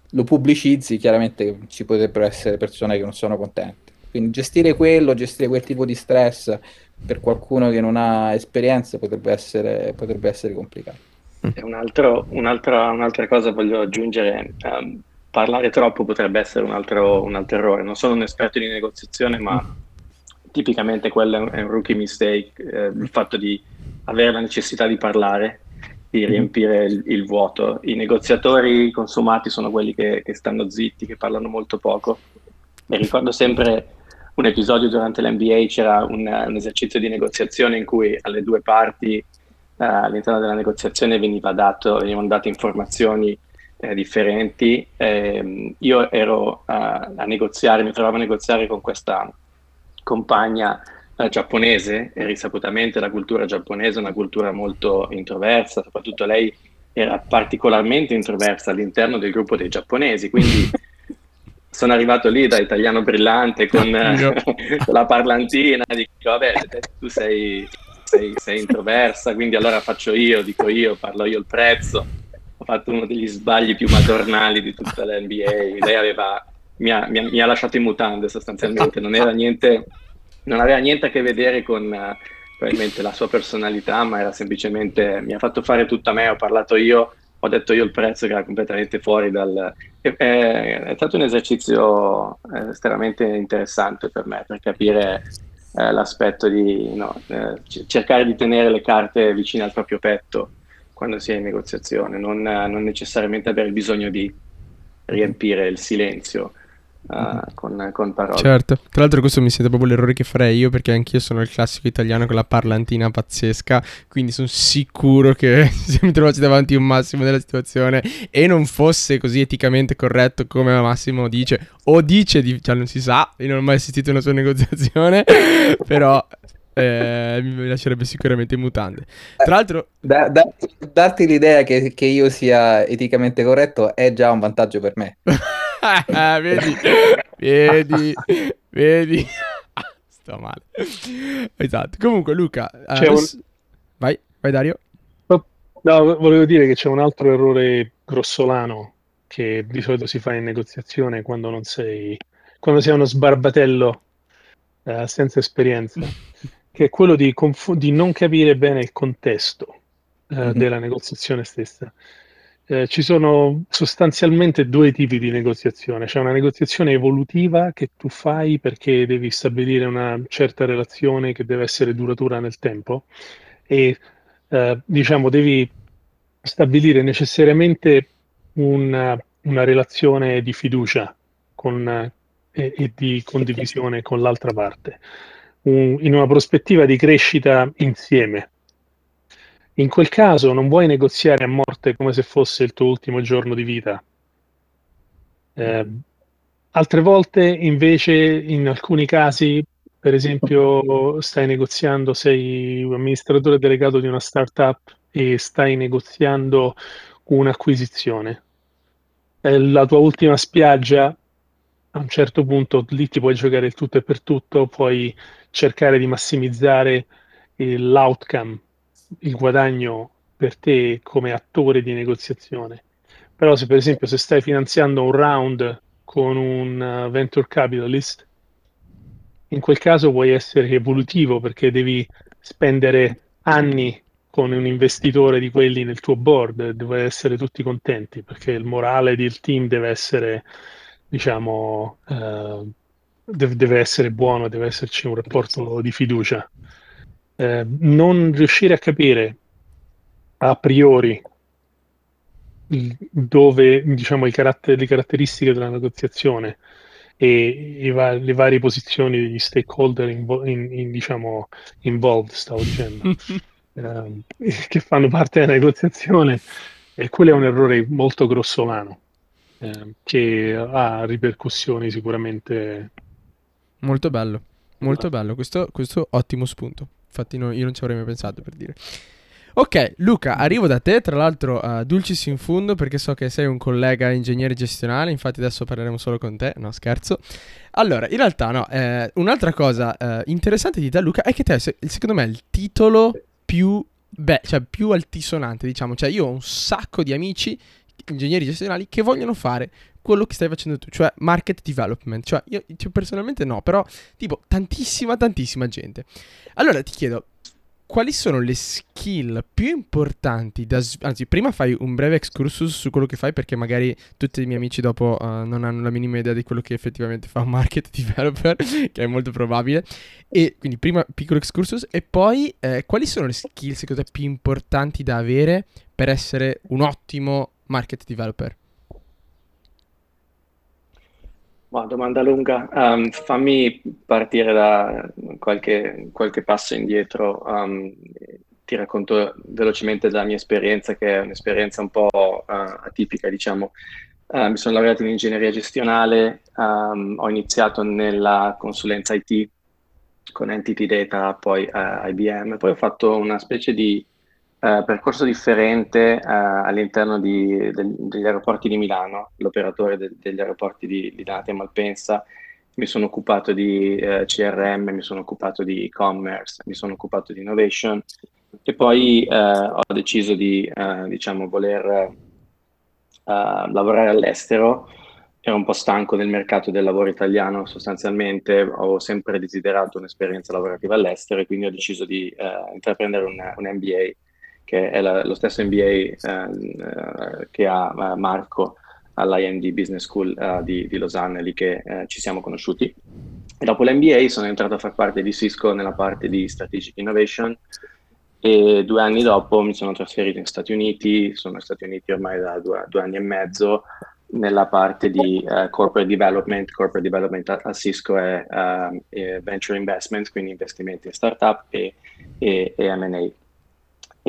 Speaker 4: lo, pubblicizzi, chiaramente ci potrebbero essere persone che non sono contente. Quindi gestire quello, gestire quel tipo di stress per qualcuno che non ha esperienza potrebbe essere, potrebbe essere complicato.
Speaker 3: Un altro, un'altra, un'altra, cosa voglio aggiungere, um, parlare troppo potrebbe essere un altro, un altro errore. Non sono un esperto di negoziazione, ma tipicamente quello è un rookie mistake, eh, il fatto di avere la necessità di parlare, di mhm. riempire il, il vuoto. I negoziatori consumati sono quelli che, che, stanno zitti, che parlano molto poco. E ricordo sempre un episodio durante l'NBA, c'era un, un esercizio di negoziazione in cui alle due parti eh, all'interno della negoziazione veniva dato, venivano date informazioni eh, differenti. Eh, io ero a negoziare, mi trovavo a negoziare con questa compagna eh, giapponese e risaputamente la cultura giapponese è una cultura molto introversa, soprattutto lei era particolarmente introversa all'interno del gruppo dei giapponesi, quindi sono arrivato lì da italiano brillante con, con la parlantina, dico vabbè tu sei, sei, sei introversa, quindi allora faccio io, dico io, parlo io il prezzo, ho fatto uno degli sbagli più madornali di tutta l'NBA, lei aveva mi ha, mi, ha, mi ha, lasciato in mutande sostanzialmente, non, niente, non aveva niente a che vedere con uh, probabilmente la sua personalità, ma era semplicemente, mi ha fatto fare tutto a me, ho parlato io, ho detto io il prezzo che era completamente fuori dal... È, è, è stato un esercizio eh, estremamente interessante per me, per capire eh, l'aspetto di no, eh, cercare di tenere le carte vicine al proprio petto quando si è in negoziazione, non, non necessariamente avere bisogno di riempire il silenzio uh, con, con, parole.
Speaker 1: Certo, tra l'altro questo mi sembra proprio l'errore che farei io perché anch'io sono il classico italiano con la parlantina pazzesca, quindi sono sicuro che se mi trovassi davanti un Massimo della situazione e non fosse così eticamente corretto come Massimo dice, o dice, di, cioè non si sa, io non ho mai assistito a una sua negoziazione, però eh, mi lascerebbe sicuramente in mutande. Tra l'altro,
Speaker 4: da, da, darti l'idea che, che, io sia eticamente corretto è già un vantaggio per me.
Speaker 1: vedi, vedi, vedi. Sto male. Esatto. Comunque, Luca, adesso... un... vai, vai, Dario.
Speaker 2: No, volevo dire che c'è un altro errore grossolano che di solito si fa in negoziazione quando non sei, quando sei uno sbarbatello eh, senza esperienza che è quello di, conf- di non capire bene il contesto eh, mm-hmm. della negoziazione stessa. Eh, ci sono sostanzialmente due tipi di negoziazione. C'è una negoziazione evolutiva che tu fai perché devi stabilire una certa relazione che deve essere duratura nel tempo e eh, diciamo devi stabilire necessariamente una, una relazione di fiducia con, e, e di condivisione con l'altra parte un, in una prospettiva di crescita insieme. In quel caso non vuoi negoziare a morte come se fosse il tuo ultimo giorno di vita. Eh, altre volte invece, in alcuni casi, per esempio, stai negoziando, sei un amministratore delegato di una startup e stai negoziando un'acquisizione. È la tua ultima spiaggia, a un certo punto lì ti puoi giocare il tutto e per tutto, puoi cercare di massimizzare l'outcome, il guadagno per te come attore di negoziazione. Però se per esempio se stai finanziando un round con un uh, venture capitalist, in quel caso puoi essere evolutivo perché devi spendere anni con un investitore di quelli nel tuo board, devono essere tutti contenti perché il morale del team deve essere, diciamo, deve, deve, essere buono, deve esserci un rapporto di fiducia. Eh, non riuscire a capire a priori dove diciamo i caratter- le caratteristiche della negoziazione e va- le varie posizioni degli stakeholder in, in, in, diciamo, involved, stavo dicendo, eh, che fanno parte della negoziazione, e quello è un errore molto grossolano. Eh, che ha ripercussioni sicuramente
Speaker 1: Molto bello, molto bello. Questo, questo ottimo spunto. Infatti no, io non ci avrei mai pensato per dire. Ok, Luca, arrivo da te, tra l'altro uh, dulcis in fundo perché so che sei un collega ingegnere gestionale, infatti adesso parleremo solo con te, no scherzo. Allora, in realtà no, eh, un'altra cosa eh, interessante di te Luca è che te, se, secondo me, il titolo più, beh, cioè più altisonante, diciamo, cioè io ho un sacco di amici ingegneri gestionali che vogliono fare quello che stai facendo tu, cioè market development. Cioè, io cioè, personalmente no, però tipo tantissima, tantissima gente. Allora ti chiedo, quali sono le skill più importanti da sv- anzi prima fai un breve excursus su quello che fai perché magari tutti i miei amici dopo uh, non hanno la minima idea di quello che effettivamente fa un market developer che è molto probabile e quindi prima piccolo excursus e poi eh, quali sono le skill secondo te più importanti da avere per essere un ottimo market developer
Speaker 3: Ma domanda lunga, um, fammi partire da qualche, qualche passo indietro. Um, ti racconto velocemente della mia esperienza, che è un'esperienza un po' uh, atipica, diciamo. Uh, mi sono laureato in ingegneria gestionale, um, ho iniziato nella consulenza IT con Entity Data, poi uh, IBM, poi ho fatto una specie di eh, percorso differente eh, all'interno di, del, degli aeroporti di Milano, l'operatore de, degli aeroporti di, di Dati e Malpensa. Mi sono occupato di eh, CRM, mi sono occupato di e-commerce, mi sono occupato di innovation e poi eh, ho deciso di eh, diciamo, voler eh, lavorare all'estero. Ero un po' stanco del mercato del lavoro italiano, sostanzialmente ho sempre desiderato un'esperienza lavorativa all'estero e quindi ho deciso di intraprendere un, un MBA che è la, lo stesso MBA eh, eh, che ha eh, Marco all'IMD Business School uh, di, di, Losanna, lì che uh, ci siamo conosciuti. dopo l'MBA sono entrato a far parte di Cisco nella parte di Strategic Innovation e due anni dopo mi sono trasferito negli Stati Uniti, sono negli Stati Uniti ormai da due, due anni e mezzo nella parte di uh, corporate development, corporate development a, a Cisco è, uh, è, venture investment, quindi investimenti in startup e, e, e M&A.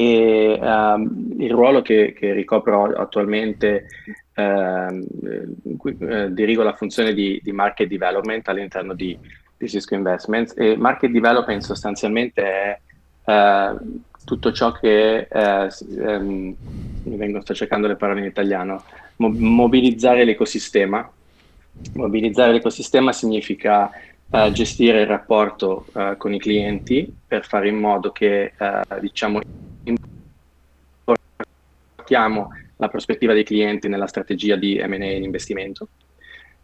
Speaker 3: E um, il ruolo che, che ricopro attualmente uh, cui, eh, dirigo la funzione di, di, market development all'interno di, di, Cisco Investments e market development sostanzialmente è eh, tutto ciò che um, mi vengo, sto cercando le parole in italiano mobilizzare l'ecosistema. Mobilizzare l'ecosistema significa uh, gestire il rapporto uh, con i clienti per fare in modo che, uh, diciamo, importiamo la prospettiva dei clienti nella strategia di M&A e investimento.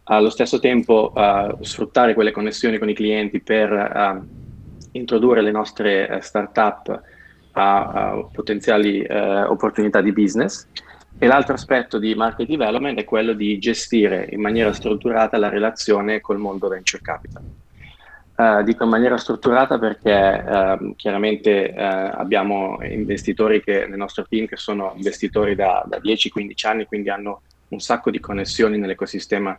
Speaker 3: Allo stesso tempo sfruttare quelle connessioni con i clienti per introdurre le nostre startup a, a potenziali opportunità di business e l'altro aspetto di market development è quello di gestire in maniera strutturata la relazione col mondo venture capital. Uh, dico in maniera strutturata perché uh, chiaramente uh, abbiamo investitori che, nel nostro team che sono investitori da, da 10-15 anni, quindi hanno un sacco di connessioni nell'ecosistema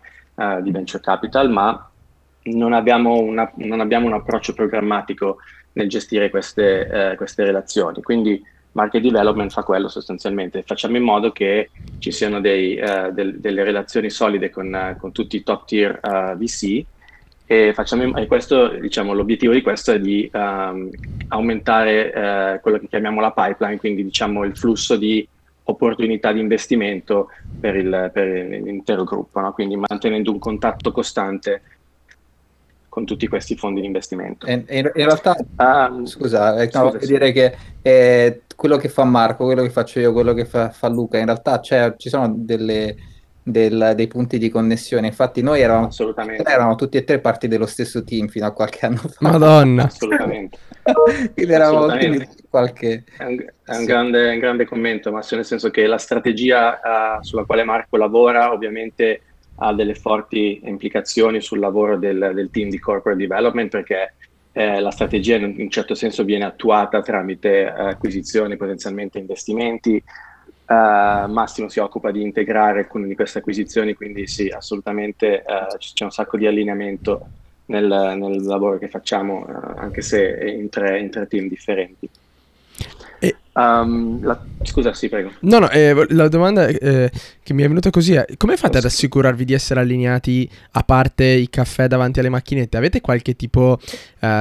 Speaker 3: di venture capital, ma non abbiamo, una, non abbiamo, un approccio programmatico nel gestire queste, queste relazioni. Quindi market development fa quello sostanzialmente, facciamo in modo che ci siano dei, del, delle relazioni solide con, con, tutti i top tier eh, VC e, facciamo, e questo, diciamo, l'obiettivo di questo è di um, aumentare quello che chiamiamo la pipeline, quindi diciamo il flusso di opportunità di investimento per, il, per l'intero gruppo, no? quindi mantenendo un contatto costante con tutti questi fondi di investimento.
Speaker 4: In, in realtà, um, scusa, eh, no, scusa, dire che eh, quello che fa Marco, quello che faccio io, quello che fa, fa Luca, in realtà ci sono delle, del, dei punti di connessione. Infatti, noi eravamo, eravamo, tutti e tre parti dello stesso team fino a qualche anno fa.
Speaker 1: Madonna,
Speaker 3: assolutamente.
Speaker 4: quindi eravamo assolutamente. qualche.
Speaker 3: È un, è un, sì. grande, un, grande, commento, ma nel senso che la strategia uh, sulla quale Marco lavora, ovviamente ha delle forti implicazioni sul lavoro del, del team di corporate development perché eh, la strategia in un certo senso viene attuata tramite eh, acquisizioni, potenzialmente investimenti. Uh, Massimo si occupa di integrare alcune di queste acquisizioni, quindi sì, assolutamente uh, c'è un sacco di allineamento nel, nel lavoro che facciamo, uh, anche se in tre, in tre team differenti. E... Um, la... Scusa, sì, prego.
Speaker 1: No, no, eh, la domanda eh, che mi è venuta così è: come fate ad assicurarvi di essere allineati a parte i caffè davanti alle macchinette? Avete qualche tipo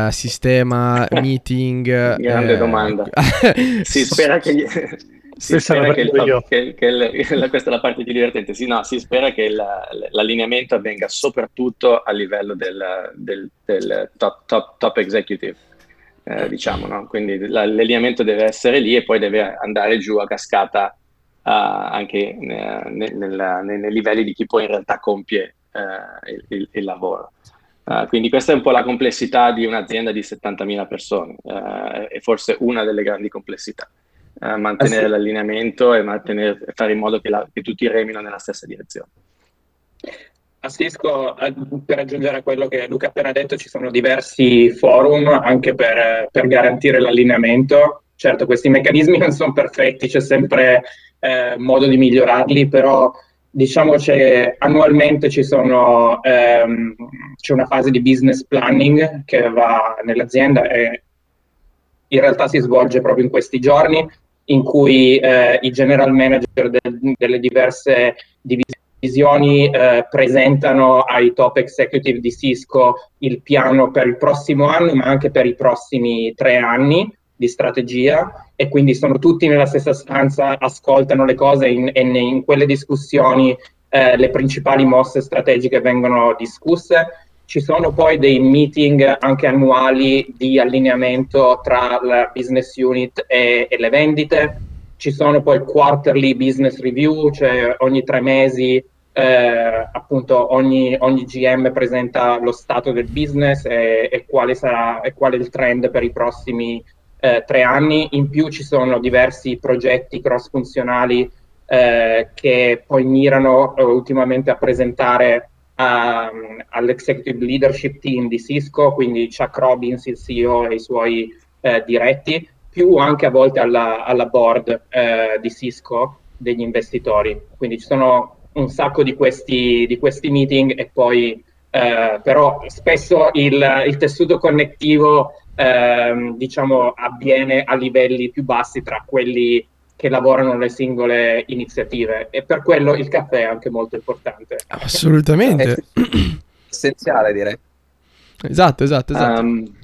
Speaker 1: sistema, meeting?
Speaker 3: Grande domanda. si spera che. Si spera che, il, che, che il, questa è la parte più divertente. Sì, no, si spera che la, l'allineamento avvenga soprattutto a livello del, del, del top, top, top executive eh, diciamo, no? quindi la, l'allineamento deve essere lì e poi deve andare giù a cascata uh, anche ne, ne, nella, ne, nei livelli di chi poi in realtà compie uh, il, il, il, lavoro. Uh, quindi questa è un po' la complessità di un'azienda di 70.000 persone e forse una delle grandi complessità. Mantenere ah, sì. l'allineamento e mantenere, fare in modo che, la, che tutti remino nella stessa direzione.
Speaker 5: A Cisco, per aggiungere a quello che Luca ha appena detto, ci sono diversi forum anche per, per garantire l'allineamento. Certo, questi meccanismi non sono perfetti, c'è sempre eh, modo di migliorarli, però diciamo che annualmente ci sono, ehm, c'è una fase di business planning che va nell'azienda e in realtà si svolge proprio in questi giorni in cui eh, i general manager de- delle diverse divisioni visioni eh, presentano ai top executive di Cisco il piano per il prossimo anno, ma anche per i prossimi tre anni di strategia e quindi sono tutti nella stessa stanza, ascoltano le cose in, e in quelle discussioni eh, le principali mosse strategiche vengono discusse. Ci sono poi dei meeting anche annuali di allineamento tra la business unit e, e le vendite ci sono poi quarterly business review, cioè ogni tre mesi eh, appunto ogni, ogni, GM presenta lo stato del business e, e, quale sarà e qual è il trend per i prossimi eh, tre anni. In più ci sono diversi progetti cross funzionali eh, che poi mirano eh, ultimamente a presentare a, all'executive leadership team di Cisco, quindi Chuck Robbins, il CEO e i suoi eh, diretti, più anche a volte alla, alla board eh, di Cisco degli investitori. Quindi ci sono un sacco di questi, di questi meeting e poi eh, però spesso il, il tessuto connettivo eh, diciamo avviene a livelli più bassi tra quelli che lavorano nelle singole iniziative e per quello il caffè è anche molto importante.
Speaker 1: Assolutamente. È
Speaker 4: essenziale direi.
Speaker 1: Esatto, esatto, esatto. Um,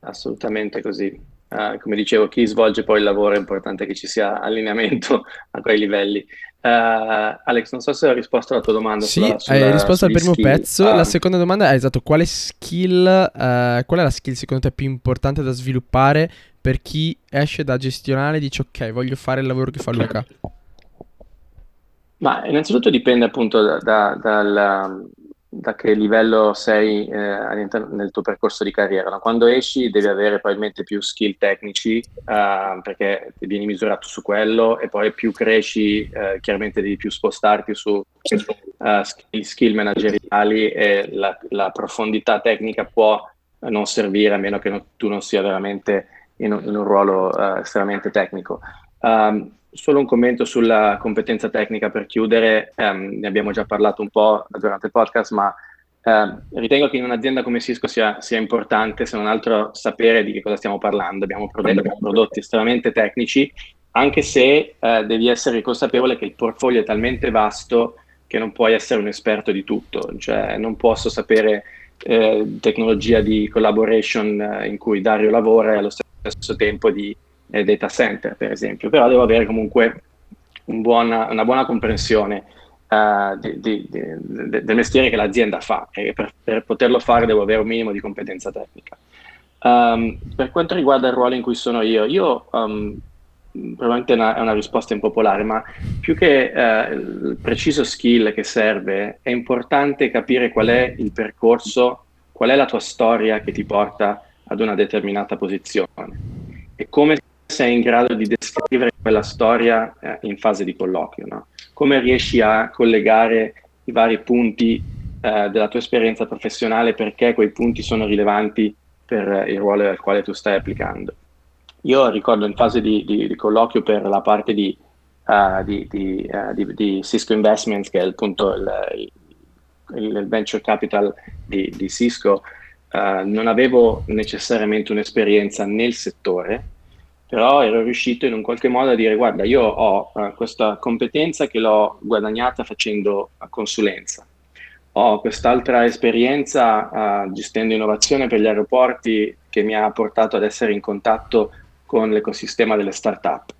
Speaker 3: assolutamente così. Uh, come dicevo, chi svolge poi il lavoro è importante che ci sia allineamento a quei livelli. Uh, Alex, non so se ho risposto alla tua domanda.
Speaker 1: Sì, sulla, sulla, hai risposto al primo skill. pezzo. Ah. La seconda domanda è esatto, quale skill, uh, qual è la skill secondo te più importante da sviluppare per chi esce da gestionale e dice ok, voglio fare il lavoro che fa Luca?
Speaker 3: Ma innanzitutto dipende appunto da, da, dal, da che livello sei eh, nel tuo percorso di carriera. Quando esci devi avere probabilmente più skill tecnici uh, perché vieni misurato su quello e poi più cresci uh, chiaramente devi più spostarti su uh, skill, skill, manageriali e la, la, profondità tecnica può non servire a meno che no, tu non sia veramente in un, in un ruolo estremamente tecnico. Um, solo un commento sulla competenza tecnica per chiudere, um, ne abbiamo già parlato un po' durante il podcast, ma uh, ritengo che in un'azienda come Cisco sia, sia, importante, se non altro, sapere di che cosa stiamo parlando. Abbiamo prodotti, prodotti estremamente tecnici, anche se uh, devi essere consapevole che il portfolio è talmente vasto che non puoi essere un esperto di tutto, cioè non posso sapere eh, tecnologia di collaboration eh, in cui Dario lavora e allo stesso tempo di eh, data center, per esempio, però devo avere comunque un buona, una buona comprensione uh, di, di, di, del mestiere che l'azienda fa e per, per, poterlo fare devo avere un minimo di competenza tecnica. Um, per quanto riguarda il ruolo in cui sono io, io um, probabilmente è una, è una, risposta impopolare, ma più che uh, il preciso skill che serve, è importante capire qual è il percorso, qual è la tua storia che ti porta ad una determinata posizione e come sei in grado di descrivere quella storia eh, in fase di colloquio, no? come riesci a collegare i vari punti eh, della tua esperienza professionale perché quei punti sono rilevanti per il ruolo al quale tu stai applicando. Io ricordo in fase di, di, di colloquio per la parte di, uh, uh, di, Cisco Investments, che è appunto il, il, il venture capital di, Cisco, uh, non avevo necessariamente un'esperienza nel settore, però ero riuscito in un qualche modo a dire guarda io ho uh, questa competenza che l'ho guadagnata facendo consulenza, ho quest'altra esperienza uh, gestendo innovazione per gli aeroporti che mi ha portato ad essere in contatto con l'ecosistema delle start-up.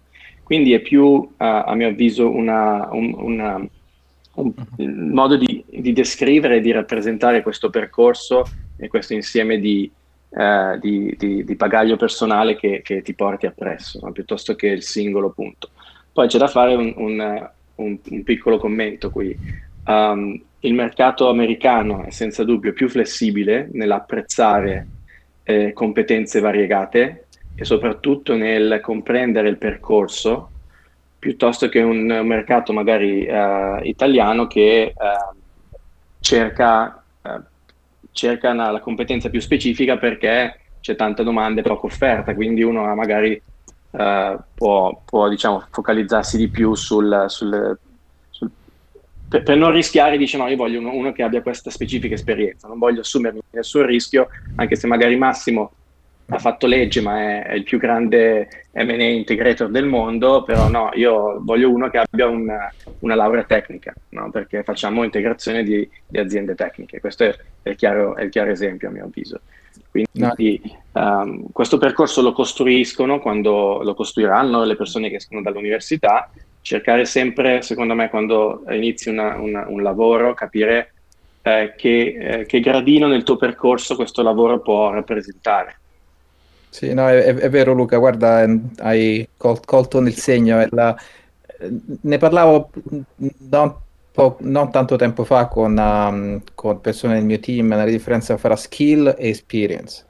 Speaker 3: Quindi è più, a mio avviso, una, un, una, un modo di, di descrivere e di rappresentare questo percorso e questo insieme di, eh, di, di, di, bagaglio personale che, che, ti porti appresso, no? piuttosto che il singolo punto. Poi c'è da fare un, un, un, un piccolo commento qui. Um, il mercato americano è senza dubbio più flessibile nell'apprezzare eh, competenze variegate e soprattutto nel comprendere il percorso piuttosto che un mercato magari uh, italiano che uh, cerca uh, cerca una, la competenza più specifica perché c'è tanta domanda e poca offerta, quindi uno magari uh, può, può diciamo, focalizzarsi di più sul, sul, sul per, per, non rischiare, dice no, io voglio uno, uno, che abbia questa specifica esperienza, non voglio assumermi nessun rischio, anche se magari Massimo ha fatto legge, ma è, è il più grande M&A integrator del mondo, però no, io voglio uno che abbia una, una laurea tecnica, no? perché facciamo integrazione di, di aziende tecniche. Questo è, è, il chiaro, è, il chiaro, esempio, a mio avviso. Quindi no. um, questo percorso lo costruiscono quando lo costruiranno le persone che escono dall'università, cercare sempre, secondo me, quando inizi una, una, un lavoro, capire eh, che, eh, che gradino nel tuo percorso questo lavoro può rappresentare
Speaker 4: sì, no, è, è vero Luca, guarda, ehm, hai col- colto nel segno. La... Ne parlavo non, po- non, tanto tempo fa con, um, con, persone del mio team, la differenza fra skill e experience.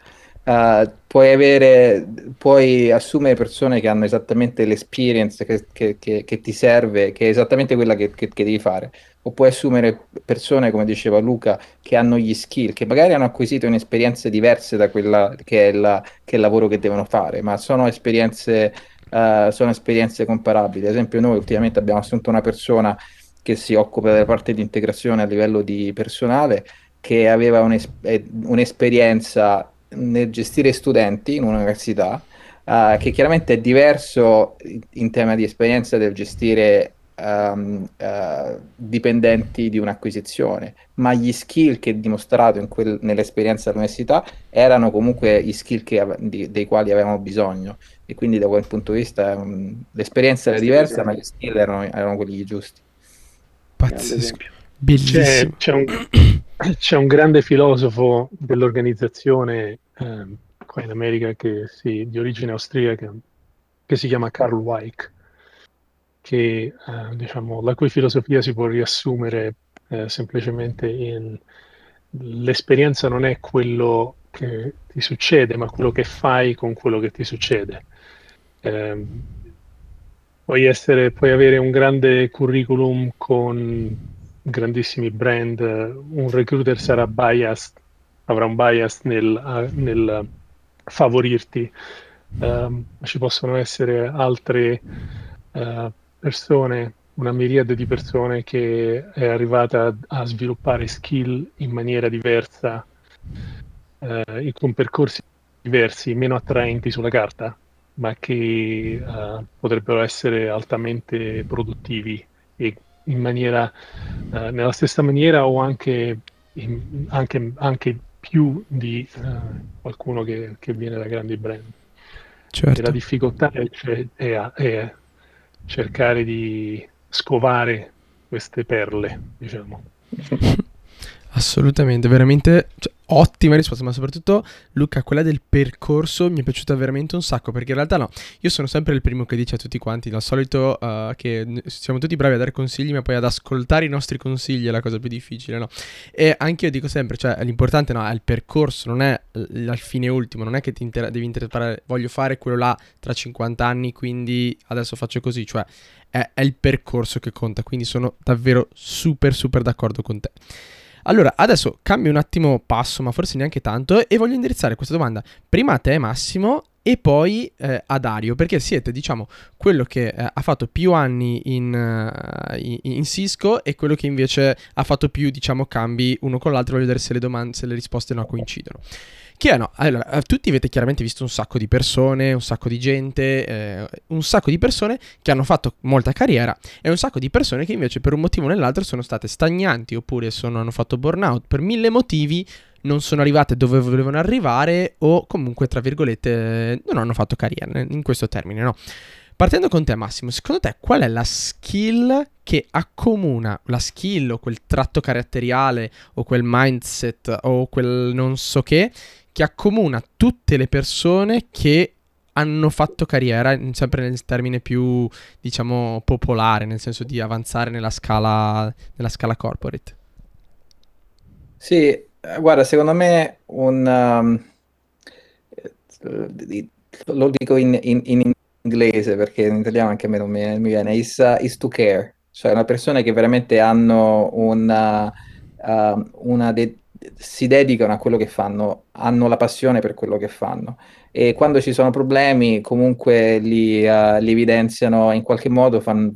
Speaker 4: Uh, puoi, avere, puoi assumere persone che hanno esattamente l'esperience che, che, che, che, ti serve, che è esattamente quella che, devi fare, o puoi assumere persone, come diceva Luca, che hanno gli skill, che magari hanno acquisito un'esperienza diverse da quella che è, la, che è il lavoro che devono fare, ma sono esperienze, uh, sono esperienze comparabili. Ad esempio, noi ultimamente abbiamo assunto una persona che si occupa della parte di integrazione a livello di personale, che aveva un'es- eh, un'esperienza nel gestire studenti in un'università, uh, che chiaramente è diverso in tema di esperienza del gestire um, uh, dipendenti di un'acquisizione, ma gli skill che dimostrato quel, nell'esperienza all'università erano comunque gli skill ave- di, dei quali avevamo bisogno e quindi da quel punto di vista um, l'esperienza era diversa, ma gli skill erano, erano quelli giusti.
Speaker 1: Pazzesco. Bellissimo.
Speaker 2: C'è, c'è, un, c'è, un, grande filosofo dell'organizzazione eh, qua in America che si, di origine austriaca che si chiama Karl Weick che eh, diciamo, la cui filosofia si può riassumere eh, semplicemente in l'esperienza non è quello che ti succede, ma quello che fai con quello che ti succede. Eh, puoi, essere, puoi avere un grande curriculum con grandissimi brand, un recruiter sarà biased, avrà un bias nel, nel favorirti, um, ci possono essere altre uh, persone, una miriade di persone che è arrivata a, sviluppare skill in maniera diversa, eh, con percorsi diversi, meno attraenti sulla carta, ma che eh, potrebbero essere altamente produttivi e in maniera, eh, nella stessa maniera o anche, in, anche, anche più di eh, qualcuno che, che, viene da grandi brand. Certo. E la difficoltà è, è, è cercare di scovare queste perle, diciamo.
Speaker 1: Assolutamente, veramente cioè, ottima risposta, ma soprattutto Luca, quella del percorso mi è piaciuta veramente un sacco, perché in realtà no, io sono sempre il primo che dice a tutti quanti, al solito uh, che siamo tutti bravi a dare consigli, ma poi ad ascoltare i nostri consigli è la cosa più difficile, no? E anche io dico sempre, cioè l'importante no, è il percorso, non è il fine ultimo, non è che ti inter- devi interpretare, voglio fare quello là tra 50 anni, quindi adesso faccio così, cioè è, è il percorso che conta, quindi sono davvero super super d'accordo con te. Allora, adesso cambio un attimo passo, ma forse neanche tanto, e voglio indirizzare questa domanda prima a te, Massimo, e poi eh, a Dario, perché siete, diciamo, quello che eh, ha fatto più anni in, uh, in, in, Cisco e quello che invece ha fatto più, diciamo, cambi uno con l'altro. Voglio vedere se le, domande, se le risposte non coincidono. Che no, allora, tutti avete chiaramente visto un sacco di persone, un sacco di gente, eh, un sacco di persone che hanno fatto molta carriera e un sacco di persone che invece per un motivo o nell'altro sono state stagnanti oppure sono, hanno fatto burnout per mille motivi non sono arrivate dove volevano arrivare o comunque, tra virgolette, non hanno fatto carriera, in questo termine, no? Partendo con te Massimo, secondo te qual è la skill che accomuna la skill o quel tratto caratteriale o quel mindset o quel non so che che accomuna tutte le persone che hanno fatto carriera, sempre nel termine più, diciamo, popolare, nel senso di avanzare nella scala, nella scala corporate.
Speaker 4: Sì, eh, guarda, secondo me un... Um, lo dico in, in, in, inglese perché in italiano anche a me non mi, mi viene, is, uh, is, to care, cioè una persona che veramente hanno una, uh, una de- si dedicano a quello che fanno, hanno la passione per quello che fanno e quando ci sono problemi comunque li, uh, li evidenziano in qualche modo, fan,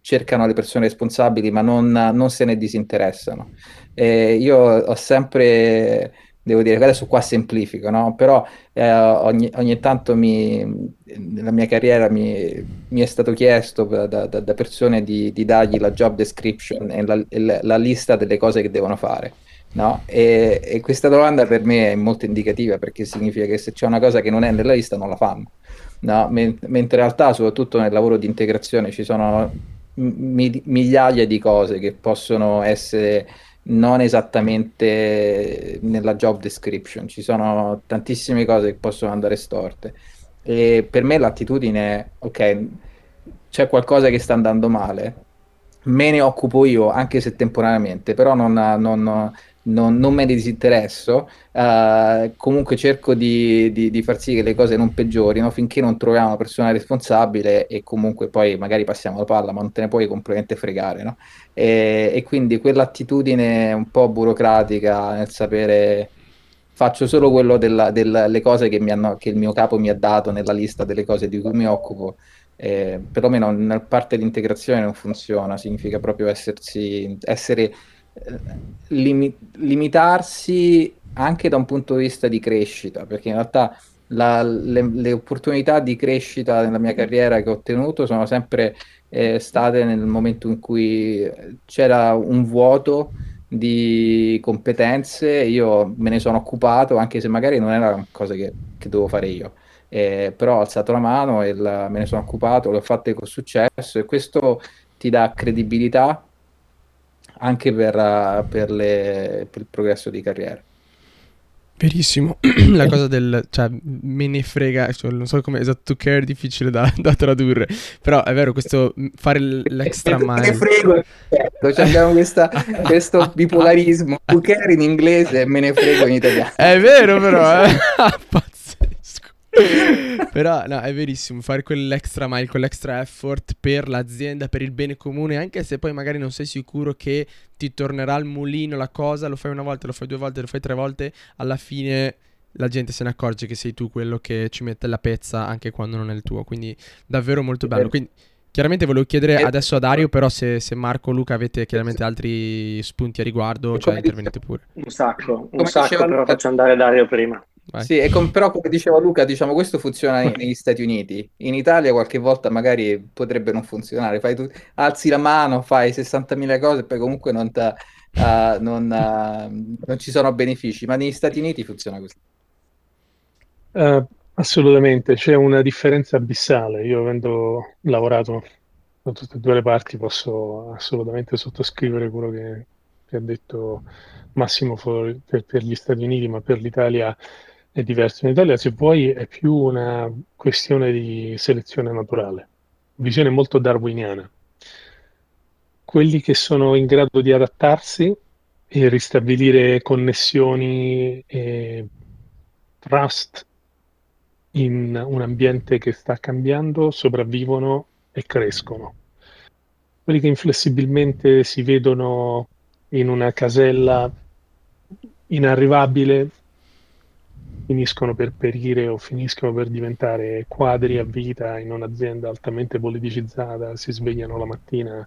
Speaker 4: cercano le persone responsabili ma non, non se ne disinteressano. E io ho sempre, devo dire, adesso qua semplifico, no? però eh, ogni, ogni, tanto mi, nella mia carriera mi, mi è stato chiesto da, da, da persone di, di, dargli la job description e la, la, la lista delle cose che devono fare No? E, e, questa domanda per me è molto indicativa perché significa che se c'è una cosa che non è nella lista non la fanno. No? mentre in realtà, soprattutto nel lavoro di integrazione, ci sono mi- migliaia di cose che possono essere non esattamente nella job description, ci sono tantissime cose che possono andare storte. E per me l'attitudine è, ok, c'è qualcosa che sta andando male, me ne occupo io, anche se temporaneamente, però non, non, non, non me ne disinteresso, uh, comunque cerco di, di, di, far sì che le cose non peggiorino finché non troviamo una persona responsabile e comunque poi magari passiamo la palla, ma non te ne puoi completamente fregare, no? E, e quindi quell'attitudine un po' burocratica nel sapere faccio solo quello delle del, cose che, hanno, che, il mio capo mi ha dato nella lista delle cose di cui mi occupo. Eh, perlomeno nella parte di integrazione non funziona, significa proprio essersi, essere limi- limitarsi anche da un punto di vista di crescita, perché in realtà la, le, le, opportunità di crescita nella mia carriera che ho ottenuto sono sempre eh, state nel momento in cui c'era un vuoto di competenze, io me ne sono occupato, anche se magari non era una cosa che, che dovevo fare io. Eh, però ho alzato la mano e la, me ne sono occupato, l'ho fatto con successo e questo ti dà credibilità anche per, uh, per, le, per il progresso di carriera.
Speaker 1: Verissimo, la cosa del, cioè, me ne frega, cioè, non so come esatto, to care è difficile da, da, tradurre, però è vero, questo, fare l'extra mile. Me ne
Speaker 4: frego, certo, cioè abbiamo questa, questo bipolarismo, to care in inglese e me ne frego in italiano.
Speaker 1: È vero però, eh? Però no, è verissimo, fare quell'extra mile, quell'extra effort per l'azienda, per il bene comune, anche se poi magari non sei sicuro che ti tornerà al mulino la cosa, lo fai una volta, lo fai due volte, lo fai tre volte, alla fine la gente se ne accorge che sei tu quello che ci mette la pezza anche quando non è il tuo, quindi davvero molto bello. Quindi Chiaramente volevo chiedere adesso a Dario, però se, se Marco o Luca avete chiaramente altri spunti a riguardo, cioè intervenite pure.
Speaker 3: Un sacco, un sacco, però faccio andare Dario prima.
Speaker 4: Vai. Sì, e com- però come diceva Luca, diciamo questo funziona negli Stati Uniti. In Italia qualche volta magari potrebbe non funzionare. Fai tu- alzi la mano, fai 60.000 cose e poi comunque non, uh, non, uh, non, ci sono benefici, ma negli Stati Uniti funziona così.
Speaker 2: Uh, assolutamente, c'è una differenza abissale. Io avendo lavorato da tutte e due le parti posso assolutamente sottoscrivere quello che, che ha detto Massimo per, per gli Stati Uniti, ma per l'Italia è diverso. In Italia, se vuoi, è più una questione di selezione naturale, visione molto darwiniana. Quelli che sono in grado di adattarsi e ristabilire connessioni e trust in un ambiente che sta cambiando sopravvivono e crescono. Quelli che inflessibilmente si vedono in una casella inarrivabile finiscono per perire o finiscono per diventare quadri a vita in un'azienda altamente politicizzata, si svegliano la mattina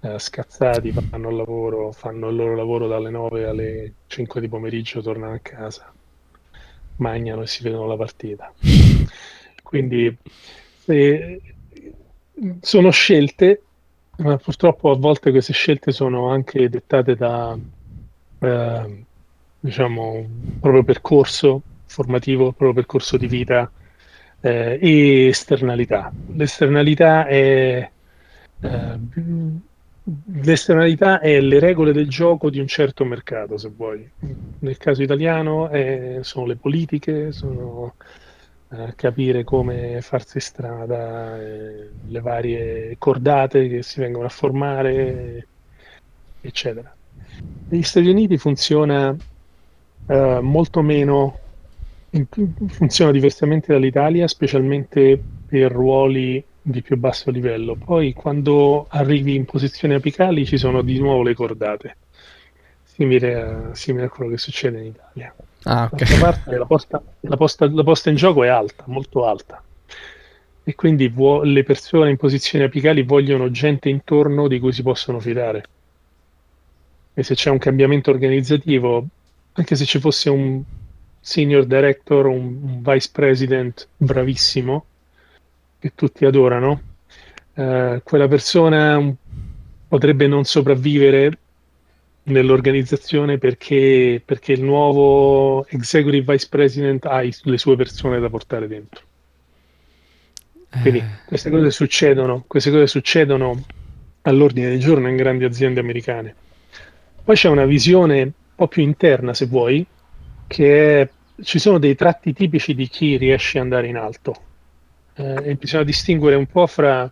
Speaker 2: eh, scazzati, vanno al lavoro, fanno il loro lavoro dalle 9 alle 5 di pomeriggio, tornano a casa, mangiano e si vedono la partita. Quindi eh, sono scelte, ma purtroppo a volte queste scelte sono anche dettate da, eh, diciamo, proprio percorso formativo, il proprio percorso di vita eh, e esternalità. L'esternalità è, eh, l'esternalità è le regole del gioco di un certo mercato, se vuoi. Nel caso italiano è, sono le politiche, sono eh, capire come farsi strada, eh, le varie cordate che si vengono a formare, eccetera. Negli Stati Uniti funziona eh, molto meno funziona diversamente dall'Italia, specialmente per ruoli di più basso livello. Poi quando arrivi in posizioni apicali ci sono di nuovo le cordate, simile a, simile a quello che succede in Italia.
Speaker 1: Ah, okay.
Speaker 2: parte, la, posta, la, posta, la, posta, in gioco è alta, molto alta. E quindi vuo, le persone in posizioni apicali vogliono gente intorno di cui si possono fidare. E se c'è un cambiamento organizzativo, anche se ci fosse un senior director, un, vice president bravissimo, che tutti adorano, eh, quella persona potrebbe non sopravvivere nell'organizzazione perché, perché il nuovo executive vice president ha i, le sue persone da portare dentro. Quindi eh. queste cose succedono, queste cose succedono all'ordine del giorno in grandi aziende americane. Poi c'è una visione un po' più interna, se vuoi, che ci sono dei tratti tipici di chi riesce ad andare in alto eh, e bisogna distinguere un po' fra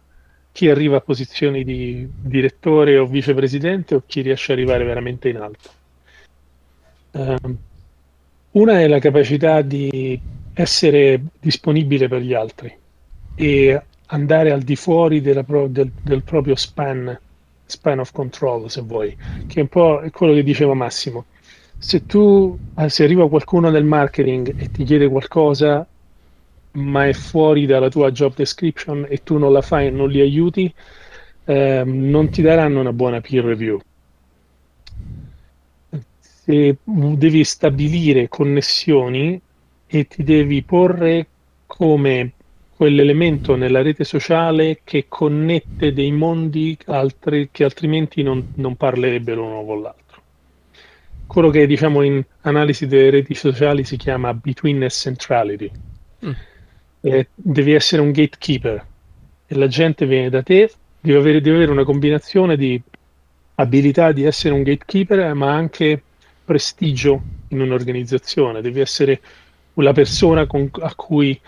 Speaker 2: chi arriva a posizioni di direttore o vicepresidente o chi riesce ad arrivare veramente in alto. Uh, una è la capacità di essere disponibile per gli altri e andare al di fuori pro- del, del, proprio span, span of control, se vuoi, che è un po' quello che diceva Massimo. Se tu, eh, se arriva qualcuno nel marketing e ti chiede qualcosa, ma è fuori dalla tua job description e tu non la fai e non li aiuti, eh, non ti daranno una buona peer review. Se devi stabilire connessioni e ti devi porre come quell'elemento nella rete sociale che connette dei mondi altri, che altrimenti non, non parlerebbero uno con l'altro. Quello che diciamo in analisi delle reti sociali si chiama betweenness centrality. Mm. Eh, devi essere un gatekeeper e la gente viene da te, devi avere, devi avere una combinazione di abilità di essere un gatekeeper, ma anche prestigio in un'organizzazione, devi essere la persona con, a cui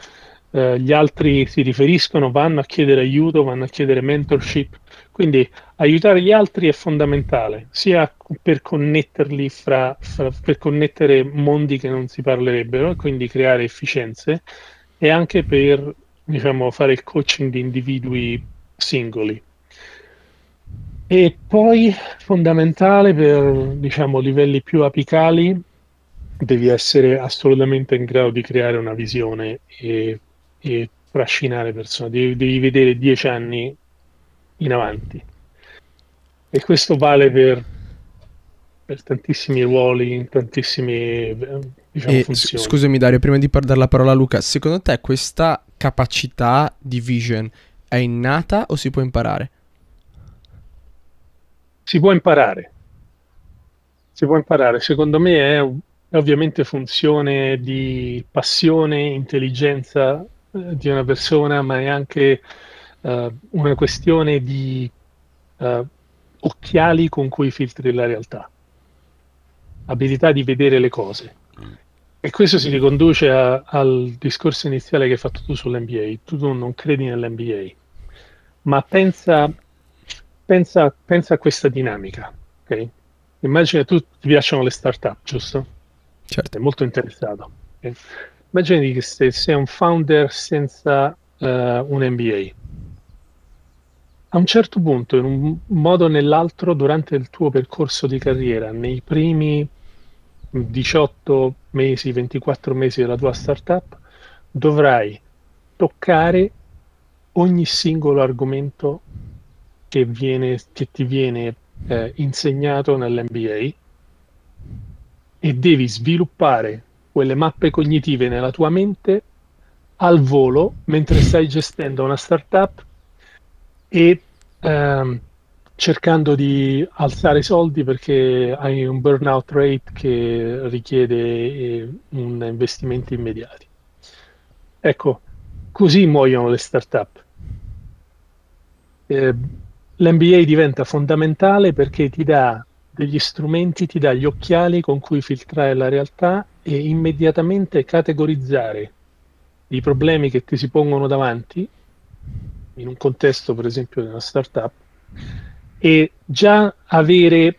Speaker 2: eh, gli altri si riferiscono, vanno a chiedere aiuto, vanno a chiedere mentorship. Quindi aiutare gli altri è fondamentale, sia per connetterli fra, fra, per connettere mondi che non si parlerebbero quindi creare efficienze, e anche per diciamo, fare il coaching di individui singoli. E poi fondamentale per diciamo, livelli più apicali devi essere assolutamente in grado di creare una visione e, e trascinare persone, devi, devi, vedere dieci anni in avanti. E questo vale per, per tantissimi ruoli, in tantissime diciamo,
Speaker 1: e, funzioni. Scusami Dario, prima di dare la parola a Luca, secondo te questa capacità di vision è innata o si può imparare?
Speaker 2: Si può imparare. Si può imparare. Secondo me è ovviamente funzione di passione, intelligenza eh, di una persona, ma è anche eh, una questione di eh, occhiali con cui filtri la realtà, abilità di vedere le cose. E questo si riconduce a, al discorso iniziale che hai fatto tu sull'NBA. Tu non credi nell'NBA, ma pensa, pensa, pensa a questa dinamica. Okay? Immagina tu ti piacciono le start-up, giusto?
Speaker 1: Certo.
Speaker 2: È molto interessato. Okay? Immagini che se sei un founder senza uh, un MBA. A un certo punto, in un modo o nell'altro, durante il tuo percorso di carriera, nei primi 18 mesi, 24 mesi della tua startup, dovrai toccare ogni singolo argomento che, viene, che ti viene eh, insegnato nell'MBA e devi sviluppare quelle mappe cognitive nella tua mente al volo mentre stai gestendo una startup e ehm, cercando di alzare soldi perché hai un burnout rate che richiede eh, un investimenti immediati. Ecco, così muoiono le startup. Eh, L'MBA diventa fondamentale perché ti dà degli strumenti, ti dà gli occhiali con cui filtrare la realtà e immediatamente categorizzare i problemi che ti si pongono davanti, in un contesto per esempio di una startup, e già avere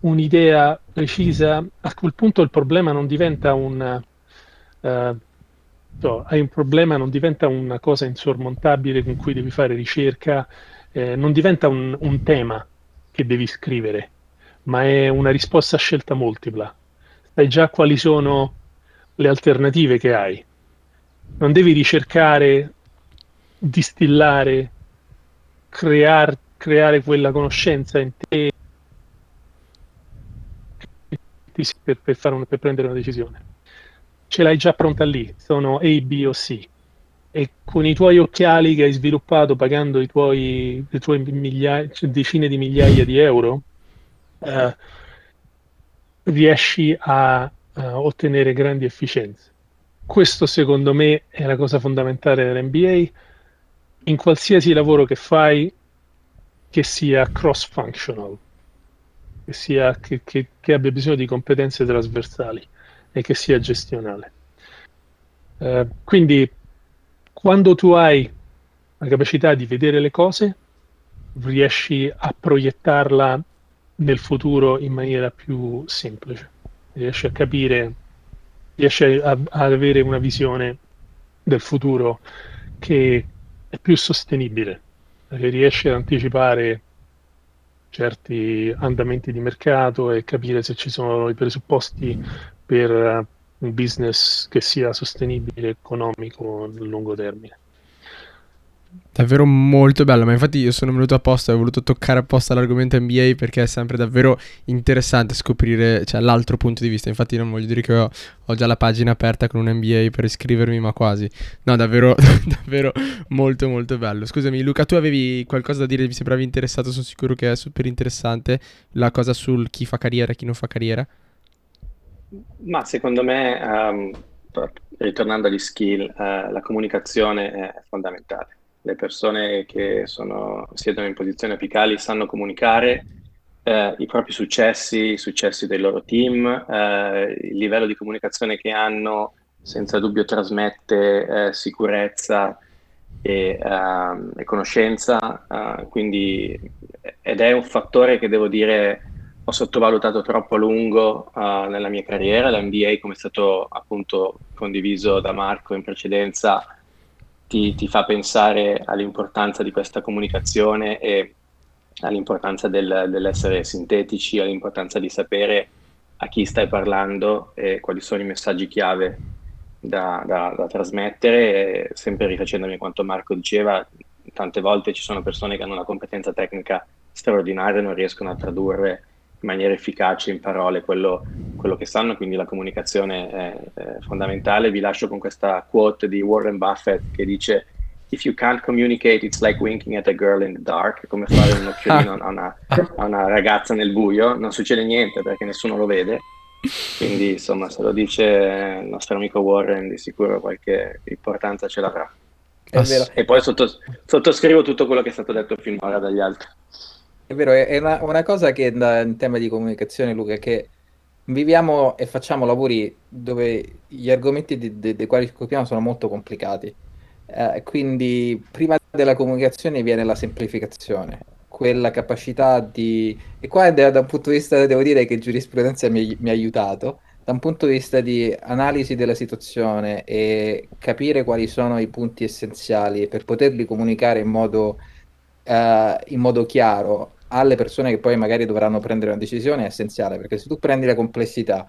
Speaker 2: un'idea precisa, a quel punto il problema non diventa un... Uh, no, hai un problema, non diventa una cosa insormontabile con cui devi fare ricerca, eh, non diventa un, un tema che devi scrivere, ma è una risposta a scelta multipla. Sai già quali sono le alternative che hai. Non devi ricercare, distillare, crear, creare quella conoscenza in te per, per, una, per, prendere una decisione. Ce l'hai già pronta lì, sono A, B o C. E con i tuoi occhiali che hai sviluppato pagando i tuoi, le tue migliaia, decine di migliaia di euro, eh, riesci a, a ottenere grandi efficienze. Questo secondo me è la cosa fondamentale dell'NBA. In qualsiasi lavoro che fai, che sia cross-functional, che, sia, che, che, che abbia bisogno di competenze trasversali e che sia gestionale. Uh, quindi quando tu hai la capacità di vedere le cose, riesci a proiettarla nel futuro in maniera più semplice. riesci a capire, riesci ad avere una visione del futuro che è più sostenibile, che riesce ad anticipare certi andamenti di mercato e capire se ci sono i presupposti per un business che sia sostenibile economico nel lungo termine.
Speaker 1: Davvero molto bello, ma infatti io sono venuto apposta, ho voluto toccare apposta l'argomento NBA perché è sempre davvero interessante scoprire cioè, l'altro punto di vista. Infatti non voglio dire che ho, ho, già la pagina aperta con un NBA per iscrivermi, ma quasi. No, davvero, davvero molto molto bello. Scusami Luca, tu avevi qualcosa da dire, mi sembravi interessato, sono sicuro che è super interessante la cosa sul chi fa carriera e chi non fa carriera.
Speaker 3: Ma secondo me, um, ritornando agli skill, uh, la comunicazione è fondamentale le persone che sono, siedono in posizioni apicali sanno comunicare eh, i propri successi, i successi del loro team, eh, il livello di comunicazione che hanno senza dubbio trasmette eh, sicurezza e, ehm, e conoscenza, eh, quindi, ed è un fattore che devo dire ho sottovalutato troppo a lungo uh, nella mia carriera. L'NBA, come è stato appunto condiviso da Marco in precedenza, ti, ti fa pensare all'importanza di questa comunicazione e all'importanza del, dell'essere sintetici, all'importanza di sapere a chi stai parlando e quali sono i messaggi chiave da, da, da trasmettere, sempre rifacendomi a quanto Marco diceva, tante volte ci sono persone che hanno una competenza tecnica straordinaria e non riescono a tradurre maniera efficace in parole quello, quello che sanno, quindi la comunicazione è, è, fondamentale. Vi lascio con questa quote di Warren Buffett che dice If you can't communicate, it's like winking at a girl in the dark, come fare un occhiolino a una, a una ragazza nel buio, non succede niente perché nessuno lo vede. Quindi, insomma, se lo dice il nostro amico Warren, di sicuro qualche importanza ce l'avrà. E poi sottos- sottoscrivo tutto quello che è stato detto finora dagli altri.
Speaker 4: È vero, è una, una cosa che in tema di comunicazione, Luca, è che viviamo e facciamo lavori dove gli argomenti dei quali scopriamo sono molto complicati. Eh, quindi prima della comunicazione viene la semplificazione, quella capacità di... E qua da, da un punto di vista, devo dire che giurisprudenza mi, mi ha aiutato, da un punto di vista di analisi della situazione e capire quali sono i punti essenziali per poterli comunicare in modo, uh, in modo chiaro alle persone che poi magari dovranno prendere una decisione è essenziale, perché se tu prendi la complessità,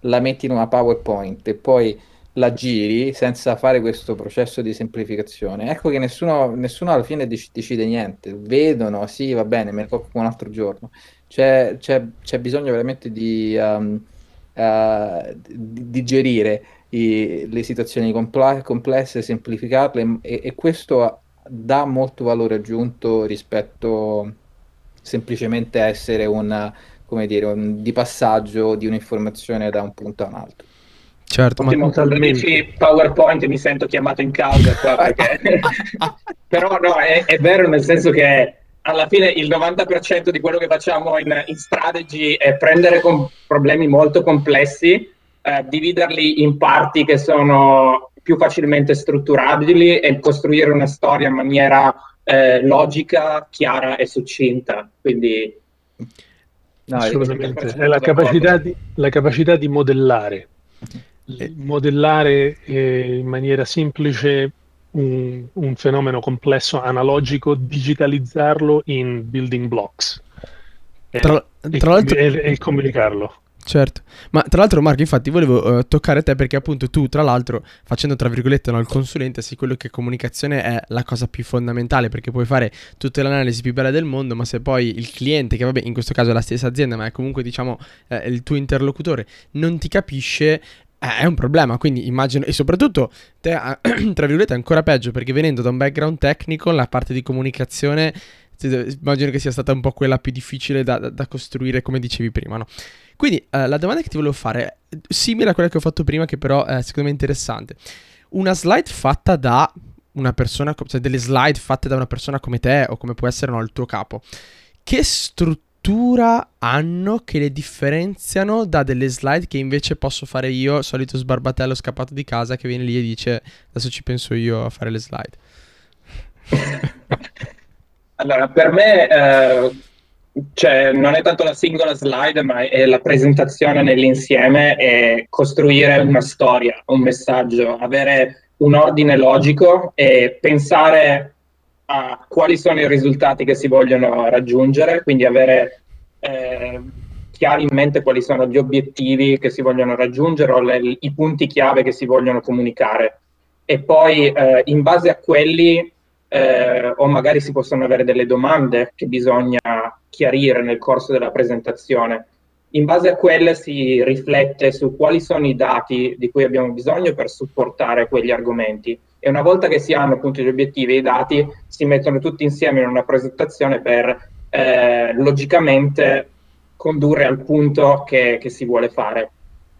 Speaker 4: la metti in una PowerPoint e poi la giri senza fare questo processo di semplificazione, ecco che nessuno, nessuno alla fine dec- decide niente. Vedono, sì, va bene, me ne occupo un altro giorno. C'è, c'è, c'è bisogno veramente di um, uh, digerire i, le situazioni compl- complesse, semplificarle e, e questo dà molto valore aggiunto rispetto semplicemente essere un, come dire, un, di passaggio di un'informazione da un punto a un altro.
Speaker 1: Certo,
Speaker 5: Ottimo, ma totalmente. PowerPoint mi sento chiamato in causa qua perché... però no, è, è, vero nel senso che alla fine il 90% di quello che facciamo in, in strategy è prendere problemi molto complessi, eh, dividerli in parti che sono più facilmente strutturabili e costruire una storia in maniera eh, logica, chiara e succinta. Quindi
Speaker 2: no, assolutamente è la capacità, di, la capacità di modellare, eh. modellare eh, in maniera semplice un, un, fenomeno complesso analogico, digitalizzarlo in building blocks.
Speaker 1: Tra, tra l'altro...
Speaker 2: e, e comunicarlo.
Speaker 1: Certo, ma tra l'altro Marco infatti volevo uh, toccare te perché appunto tu tra l'altro facendo tra virgolette no, il consulente sei quello che comunicazione è la cosa più fondamentale perché puoi fare tutte le analisi più belle del mondo ma se poi il cliente che vabbè in questo caso è la stessa azienda ma è comunque diciamo eh, il tuo interlocutore non ti capisce eh, è un problema, quindi immagino, e soprattutto te, tra virgolette, è ancora peggio perché venendo da un background tecnico, la parte di comunicazione, immagino che sia stata un po' quella più difficile da, da, costruire, come dicevi prima, no? Quindi uh, la domanda che ti volevo fare è simile a quella che ho fatto prima, che però è secondo me interessante. Una slide fatta da una persona, cioè delle slide fatte da una persona come te o come può essere no, il tuo capo, che struttura hanno che le differenziano da delle slide che invece posso fare io, solito sbarbatello scappato di casa che viene lì e dice adesso ci penso io a fare le slide?
Speaker 5: allora, per me... Eh cioè, non è tanto la singola slide, ma è la presentazione nell'insieme e costruire una storia, un messaggio, avere un ordine logico e pensare a quali sono i risultati che si vogliono raggiungere, quindi avere eh, chiari in mente quali sono gli obiettivi che si vogliono raggiungere o le, i punti chiave che si vogliono comunicare. E poi eh, in base a quelli eh, o magari si possono avere delle domande che bisogna chiarire nel corso della presentazione. In base a quelle si riflette su quali sono i dati di cui abbiamo bisogno per supportare quegli argomenti e una volta che si hanno appunto gli obiettivi e i dati si mettono tutti insieme in una presentazione per eh, logicamente condurre al punto che, che si vuole fare.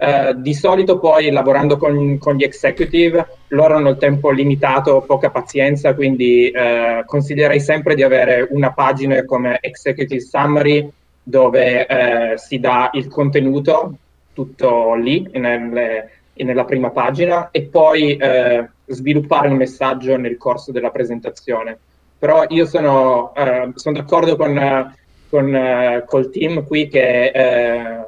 Speaker 5: Eh, di solito poi lavorando con, con, gli executive, loro hanno il tempo limitato, poca pazienza, quindi eh, consiglierei sempre di avere una pagina come executive summary dove eh, si dà il contenuto tutto lì nelle, nella prima pagina e poi eh, sviluppare un messaggio nel corso della presentazione. Però io sono, eh, sono d'accordo con, con col team qui che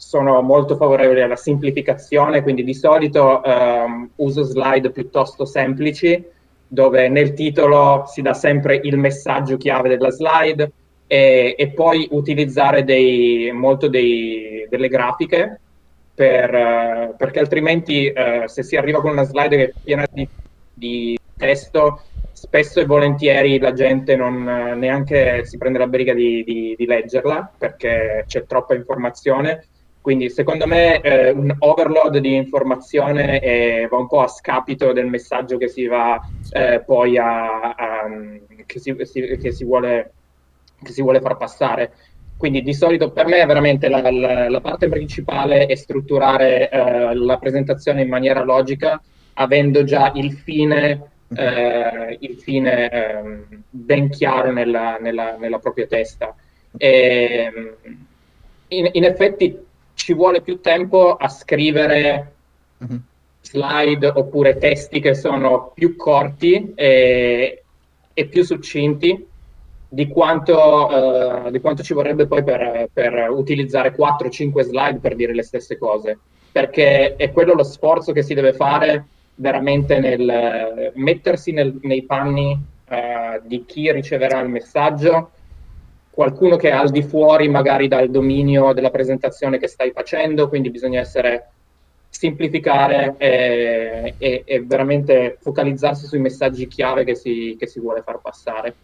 Speaker 5: sono molto favorevoli alla semplificazione, quindi di solito um, uso slide piuttosto semplici, dove nel titolo si dà sempre il messaggio chiave della slide e, e poi utilizzare dei, molto dei, delle grafiche, per, uh, perché altrimenti uh, se si arriva con una slide che è piena di, di testo, spesso e volentieri la gente non uh, neanche si prende la briga di, di, di leggerla perché c'è troppa informazione quindi secondo me eh, un overload di informazione eh, va un po' a scapito del messaggio che si va eh, poi a, a che, si, si, che, si vuole, che, si, vuole, far passare. Quindi di solito per me veramente la, la, la parte principale è strutturare eh, la presentazione in maniera logica, avendo già il fine, eh, il fine ehm, ben chiaro nella, nella, nella propria testa. E, in, in effetti ci vuole più tempo a scrivere mm-hmm. slide oppure testi che sono più corti e, e più succinti di quanto, uh, di quanto, ci vorrebbe poi per, per utilizzare 4-5 slide per dire le stesse cose, perché è quello lo sforzo che si deve fare veramente nel mettersi nel, nei panni uh, di chi riceverà il messaggio qualcuno che è al di fuori magari dal dominio della presentazione che stai facendo, quindi bisogna essere semplificare e, e, e veramente focalizzarsi sui messaggi chiave che si, che si vuole far passare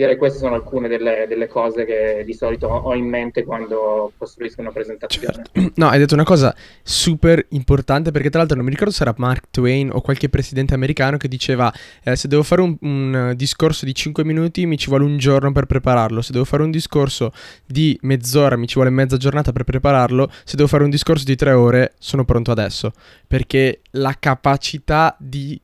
Speaker 5: direi queste sono alcune delle, delle, cose che di solito ho in mente quando costruisco una presentazione.
Speaker 1: Certo. No, hai detto una cosa super importante perché tra l'altro non mi ricordo se era Mark Twain o qualche presidente americano che diceva eh, se devo fare un, un, discorso di 5 minuti mi ci vuole un giorno per prepararlo, se devo fare un discorso di mezz'ora mi ci vuole mezza giornata per prepararlo, se devo fare un discorso di 3 ore sono pronto adesso perché la capacità di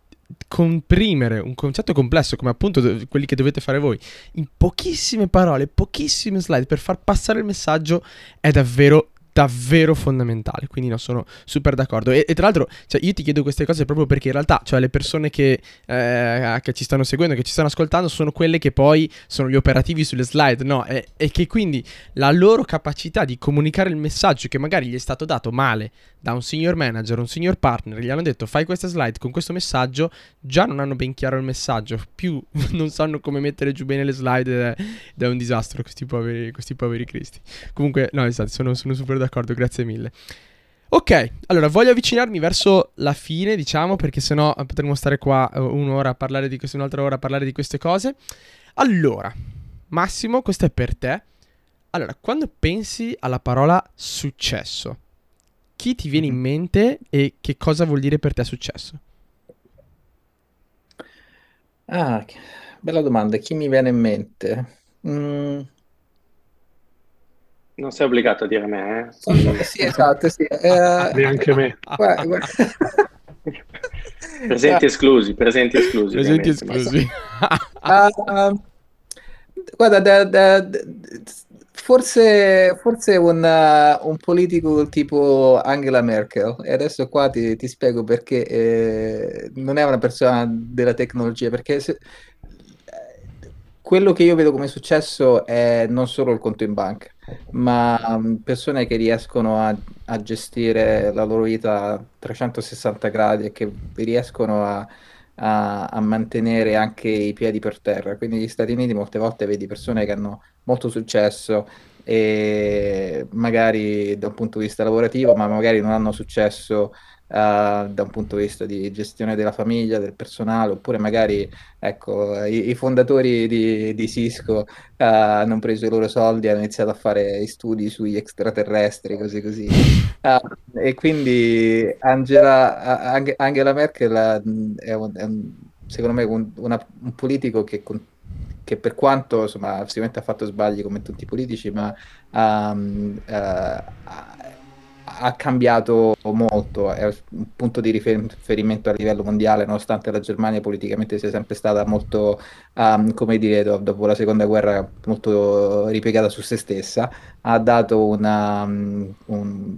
Speaker 1: comprimere un concetto complesso come appunto quelli che dovete fare voi in pochissime parole, pochissime slide per far passare il messaggio è davvero davvero fondamentale. Quindi no, sono super d'accordo. E, e tra l'altro, cioè, io ti chiedo queste cose proprio perché in realtà, cioè, le persone che, eh, che, ci stanno seguendo, che ci stanno ascoltando, sono quelle che poi sono gli operativi sulle slide, no? E, e che quindi la loro capacità di comunicare il messaggio che magari gli è stato dato male da un senior manager, un senior partner, gli hanno detto fai questa slide con questo messaggio, già non hanno ben chiaro il messaggio, più non sanno come mettere giù bene le slide ed è, un disastro questi poveri, questi poveri cristi. Comunque, no, esatto, sono, sono super d'accordo d'accordo, grazie mille. Ok, allora voglio avvicinarmi verso la fine, diciamo, perché sennò potremmo stare qua uh, un'ora a parlare di questo, un'altra ora a parlare di queste cose. Allora, Massimo, questo è per te. Allora, quando pensi alla parola successo, chi ti viene in mhm. mente e che cosa vuol dire per te successo?
Speaker 4: Ah, bella domanda. Chi mi viene in mente? Mm,
Speaker 3: non sei obbligato a dire me,
Speaker 4: eh? sì, esatto, sì.
Speaker 2: Eh, Neanche me. Guarda, guarda.
Speaker 3: presenti esclusi, presenti esclusi.
Speaker 1: Presenti esclusi.
Speaker 4: uh, guarda, da, da, da, forse, forse un, uh, un, politico tipo Angela Merkel, e adesso qua ti, ti spiego perché eh, non è una persona della tecnologia, perché se, quello che io vedo come successo è non solo il conto in banca, ma mm, persone che riescono a, a gestire la loro vita a 360 gradi e che riescono a, a, a, mantenere anche i piedi per terra. Quindi negli Stati Uniti molte volte vedi persone che hanno molto successo e magari da un punto di vista lavorativo, ma magari non hanno successo Uh, da un punto di vista di gestione della famiglia, del personale, oppure magari ecco, i, i fondatori di, di Cisco uh, hanno preso i loro soldi e hanno iniziato a fare studi sugli extraterrestri, così così. Uh, e quindi Angela, Angela Merkel è, un, è un, secondo me un, una, un politico che, che, per quanto insomma, sicuramente ha fatto sbagli come tutti i politici, ma um, ha cambiato molto, è un punto di riferimento a livello mondiale, nonostante la Germania politicamente sia sempre stata molto, um, come dire, dopo la seconda guerra molto ripiegata su se stessa, ha dato una, um, un,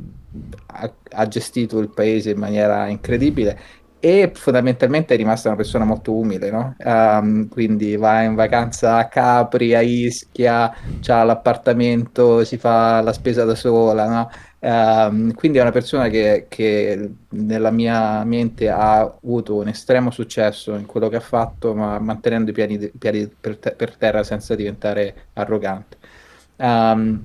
Speaker 4: ha, ha gestito il paese in maniera incredibile e fondamentalmente è rimasta una persona molto umile, no? Um, quindi va in vacanza a Capri, a Ischia, ha l'appartamento, si fa la spesa da sola, no? Um, quindi è una persona che, che, nella mia mente ha avuto un estremo successo in quello che ha fatto, ma mantenendo i piedi, piedi per, te- per, terra senza diventare arrogante. Um,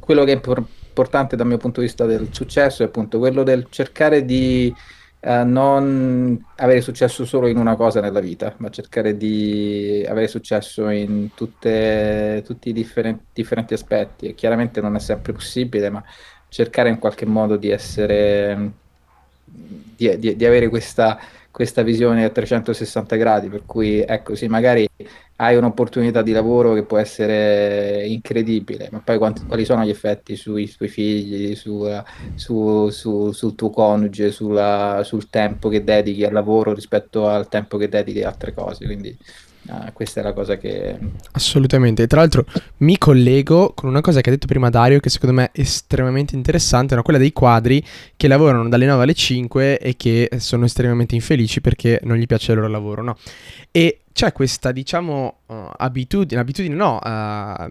Speaker 4: quello che è importante dal mio punto di vista del successo è appunto quello del cercare di uh, non avere successo solo in una cosa nella vita, ma cercare di avere successo in tutte, tutti i differenti, differenti aspetti. E chiaramente non è sempre possibile, ma cercare in qualche modo di essere, di, di, di avere questa questa visione a 360 gradi, per cui ecco sì, magari hai un'opportunità di lavoro che può essere incredibile, ma poi quanti, quali sono gli effetti sui tuoi figli, su, su, su, sul tuo coniuge, sulla, sul tempo che dedichi al lavoro rispetto al tempo che dedichi a altre cose, quindi Uh, questa è la cosa che...
Speaker 1: Assolutamente. Tra l'altro mi collego con una cosa che ha detto prima Dario che secondo me è estremamente interessante, no? quella dei quadri che lavorano dalle 9 alle 5 e che sono estremamente infelici perché non gli piace il loro lavoro. No? E c'è questa, diciamo, uh, abitudine, abitudine no, uh,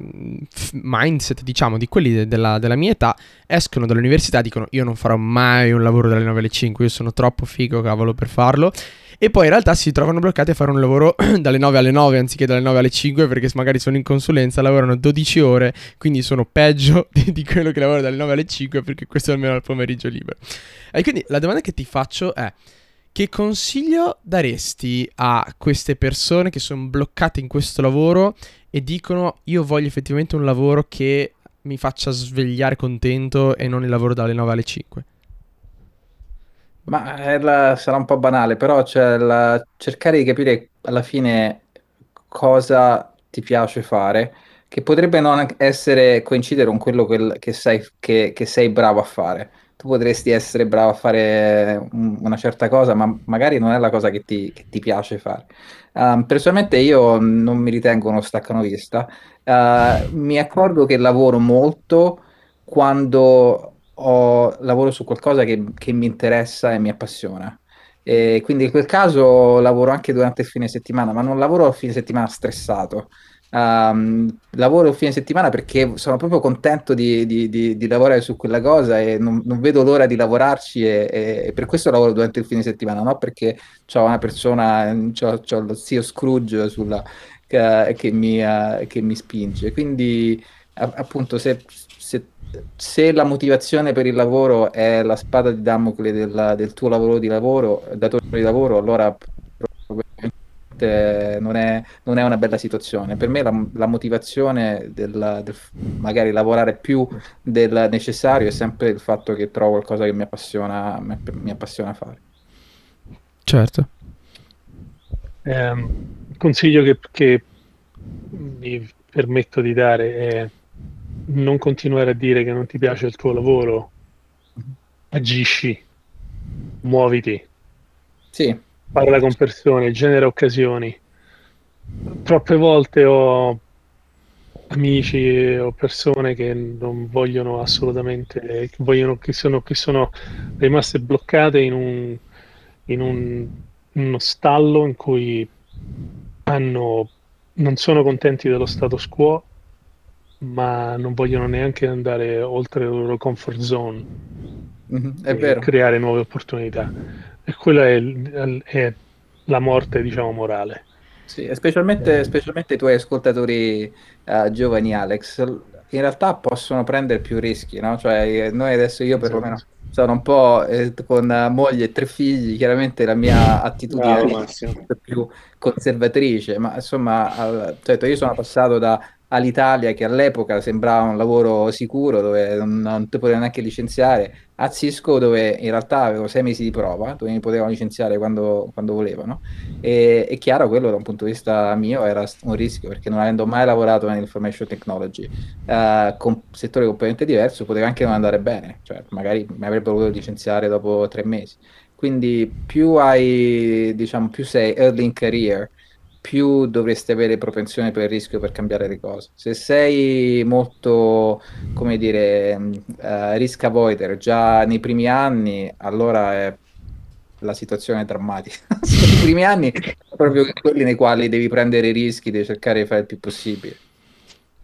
Speaker 1: mindset, diciamo, di quelli de- della, della, mia età, escono dall'università e dicono io non farò mai un lavoro dalle 9 alle 5, io sono troppo figo, cavolo, per farlo e poi in realtà si trovano bloccati a fare un lavoro dalle 9 alle 9 anziché dalle 9 alle 5 perché magari sono in consulenza, lavorano 12 ore, quindi sono peggio di, di quello che lavora dalle 9 alle 5 perché questo è almeno il pomeriggio libero. E quindi la domanda che ti faccio è... Che consiglio daresti a queste persone che sono bloccate in questo lavoro e dicono io voglio effettivamente un lavoro che mi faccia svegliare contento e non il lavoro dalle 9 alle 5?
Speaker 4: Ma eh, la- sarà un po' banale, però c'è la- cercare di capire alla fine cosa ti piace fare, che potrebbe non essere coincidere con quello quel- che sai, che, che sei bravo a fare. Tu potresti essere bravo a fare un- una certa cosa, ma magari non è la cosa che ti, che ti piace fare. Um, personalmente io non mi ritengo uno staccanovista. Uh, mi accorgo che lavoro molto quando ho, lavoro su qualcosa che, che, mi interessa e mi appassiona. E quindi in quel caso lavoro anche durante il fine settimana, ma non lavoro a fine settimana stressato. Um, lavoro fine settimana perché sono proprio contento di, di, di, di lavorare su quella cosa e non, non vedo l'ora di lavorarci e, e, per questo lavoro durante il fine settimana, no? Perché ho una persona, ho lo zio Scrooge sulla, che, che, mi, uh, che mi spinge. Quindi appunto se, se la motivazione per il lavoro è la spada di Damocle del, del tuo lavoro di lavoro, datore di lavoro, allora probabilmente non è, non è una bella situazione. Per me la, la motivazione del, del, magari lavorare più del necessario è sempre il fatto che trovo qualcosa che mi appassiona, mi, mi appassiona fare.
Speaker 1: Certo.
Speaker 2: Eh, il consiglio che, che mi permetto di dare è non continuare a dire che non ti piace il tuo lavoro, agisci, muoviti,
Speaker 4: sì.
Speaker 2: parla con persone, genera occasioni. Troppe volte ho amici o persone che non vogliono assolutamente, che, vogliono, che, sono, che sono rimaste bloccate in, un, in, un, uno stallo in cui hanno non sono contenti dello status quo, ma non vogliono neanche andare oltre la loro comfort zone
Speaker 4: mm-hmm, è vero.
Speaker 2: creare nuove opportunità. E quella è, è la morte, diciamo, morale.
Speaker 4: Sì, specialmente, specialmente i tuoi ascoltatori uh, giovani, Alex, in realtà possono prendere più rischi, no? Cioè, noi adesso, io perlomeno, sono un po' eh, con moglie e tre figli, chiaramente la mia attitudine
Speaker 3: Bravo,
Speaker 4: è più conservatrice, ma insomma, al, certo, io sono passato da all'Italia che all'epoca sembrava un lavoro sicuro dove non, non ti potevano neanche licenziare a Cisco dove in realtà avevo sei mesi di prova dove mi potevano licenziare quando, quando volevano. E è chiaro quello da un punto di vista mio era un rischio perché non avendo mai lavorato nell'information technology uh, con settore completamente diverso poteva anche non andare bene cioè magari mi avrebbero voluto licenziare dopo tre mesi. Quindi più hai diciamo più sei early in career più dovresti avere propensione per il rischio per cambiare le cose. Se sei molto, come dire, uh, risk avoider già nei primi anni, allora è la situazione è drammatica. nei primi anni proprio quelli nei quali devi prendere i rischi, devi cercare di fare il più possibile.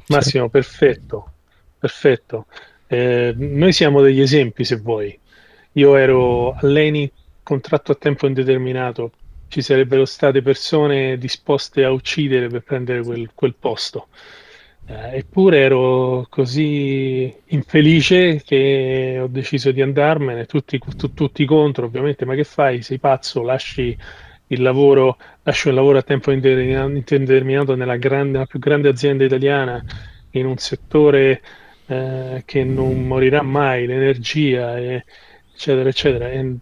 Speaker 2: Massimo, perfetto, perfetto. Eh, noi siamo degli esempi, se vuoi. Io ero all'ENI contratto a tempo indeterminato ci sarebbero state persone disposte a uccidere per prendere quel, quel posto. Eh, eppure ero così infelice che ho deciso di andarmene, tutti, tu, tutti contro ovviamente, ma che fai? Sei pazzo, lasci il lavoro, lascio il lavoro a tempo indeterminato nella, grande, nella più grande azienda italiana in un settore eh, che non morirà mai, l'energia, e, eccetera, eccetera. E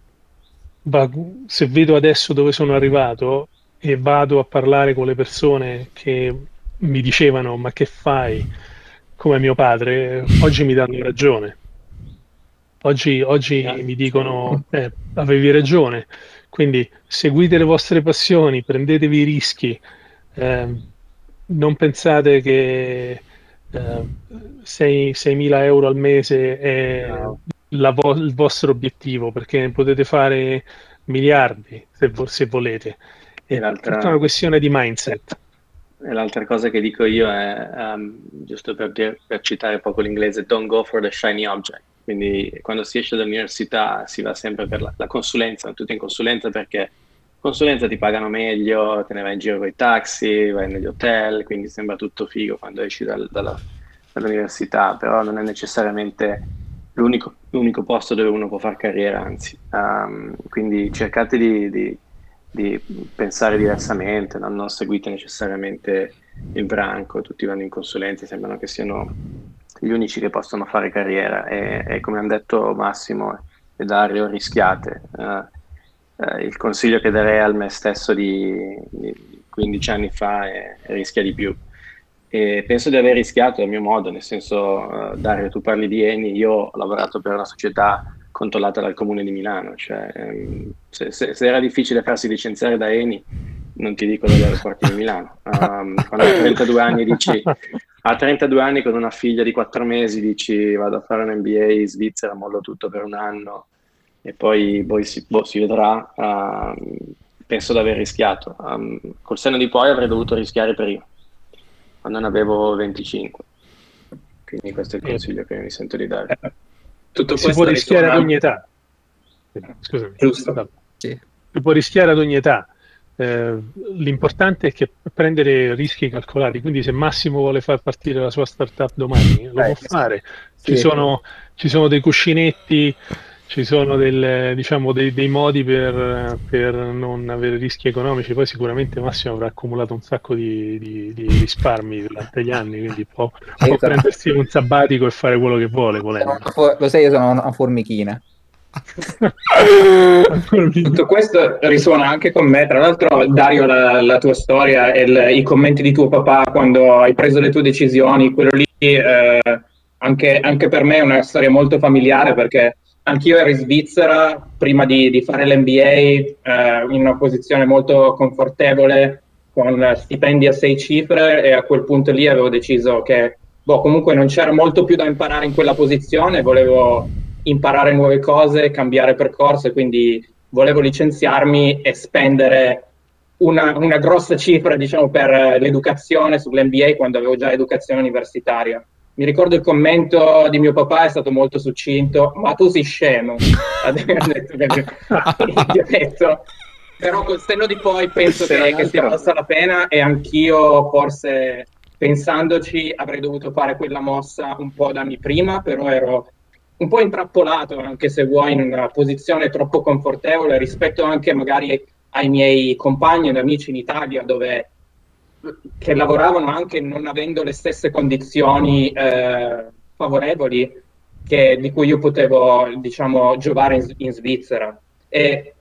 Speaker 2: se vedo adesso dove sono arrivato e vado a parlare con le persone che mi dicevano ma che fai? come mio padre, oggi mi danno ragione. Oggi, oggi mi dicono eh, avevi ragione, quindi seguite le vostre passioni, prendetevi i rischi, eh, non pensate che eh, 6.000 euro al mese è vo- il vostro obiettivo, perché potete fare miliardi se, vo- se volete. È tutta una questione di mindset.
Speaker 3: E l'altra cosa che dico io è, um, giusto per, per, citare poco l'inglese, don't go for the shiny object. Quindi quando si esce dall'università si va sempre per la, la consulenza, tutti in consulenza perché consulenza ti pagano meglio, te ne vai in giro con i taxi, vai negli hotel, quindi sembra tutto figo quando esci dal, dalla, dall'università, però non è necessariamente l'unico, l'unico, posto dove uno può fare carriera, anzi. Um, quindi cercate di, di, di, pensare diversamente, no? non seguite necessariamente il branco, tutti vanno in consulenza, sembrano che siano gli unici che possono fare carriera e, e come hanno detto Massimo e Dario, rischiate. Uh, uh, il consiglio che darei al me stesso di, di 15 anni fa è, è rischia di più e penso di aver rischiato a mio modo, nel senso, uh, Dario, tu parli di Eni, io ho lavorato per una società controllata dal comune di Milano, cioè um, se, se, se, era difficile farsi licenziare da Eni, non ti dico dagli aeroporti di Milano. Um, quando hai 32 anni dici, a 32 anni con una figlia di 4 mesi dici vado a fare un MBA in Svizzera, mollo tutto per un anno e poi, poi si, boh, si, vedrà. Uh, penso di aver rischiato. Um, col senno di poi avrei dovuto rischiare prima quando ne avevo 25. Quindi questo è il consiglio che mi sento di dare.
Speaker 2: Eh, tutto si può rischiare ad ogni età. Scusami. Giusto. Sì. Si può rischiare ad ogni età. Eh, l'importante è che prendere rischi calcolati, quindi se Massimo vuole far partire la sua startup domani, lo eh, può fare. Ci, sì. sono, ci sono dei cuscinetti ci sono del, diciamo, dei, dei, modi per, per, non avere rischi economici. Poi sicuramente Massimo avrà accumulato un sacco di, di, di risparmi durante gli anni, quindi può, può prendersi un sabbatico e fare quello che vuole.
Speaker 4: Lo sai, io sono una formichina.
Speaker 5: Tutto questo risuona anche con me. Tra l'altro, Dario, la, la tua storia e il, i commenti di tuo papà quando hai preso le tue decisioni, quello lì eh, anche, anche per me è una storia molto familiare perché anch'io ero in Svizzera prima di, di fare l'MBA eh, in una posizione molto confortevole con stipendi a sei cifre e a quel punto lì avevo deciso che boh, comunque non c'era molto più da imparare in quella posizione, volevo imparare nuove cose, cambiare percorso e quindi volevo licenziarmi e spendere una, una grossa cifra diciamo, per l'educazione sull'MBA quando avevo già educazione universitaria. Mi ricordo il commento di mio papà, è stato molto succinto, ma tu sei scemo. detto, però col senno di poi penso che, che sia valsa la pena e anch'io forse pensandoci avrei dovuto fare quella mossa un po' da anni prima, però ero un po' intrappolato, anche se vuoi, in una posizione troppo confortevole rispetto anche magari ai miei compagni ed amici in Italia, dove che lavoravano anche non avendo le stesse condizioni eh, favorevoli che, di cui io potevo, diciamo, giovare in, in Svizzera. E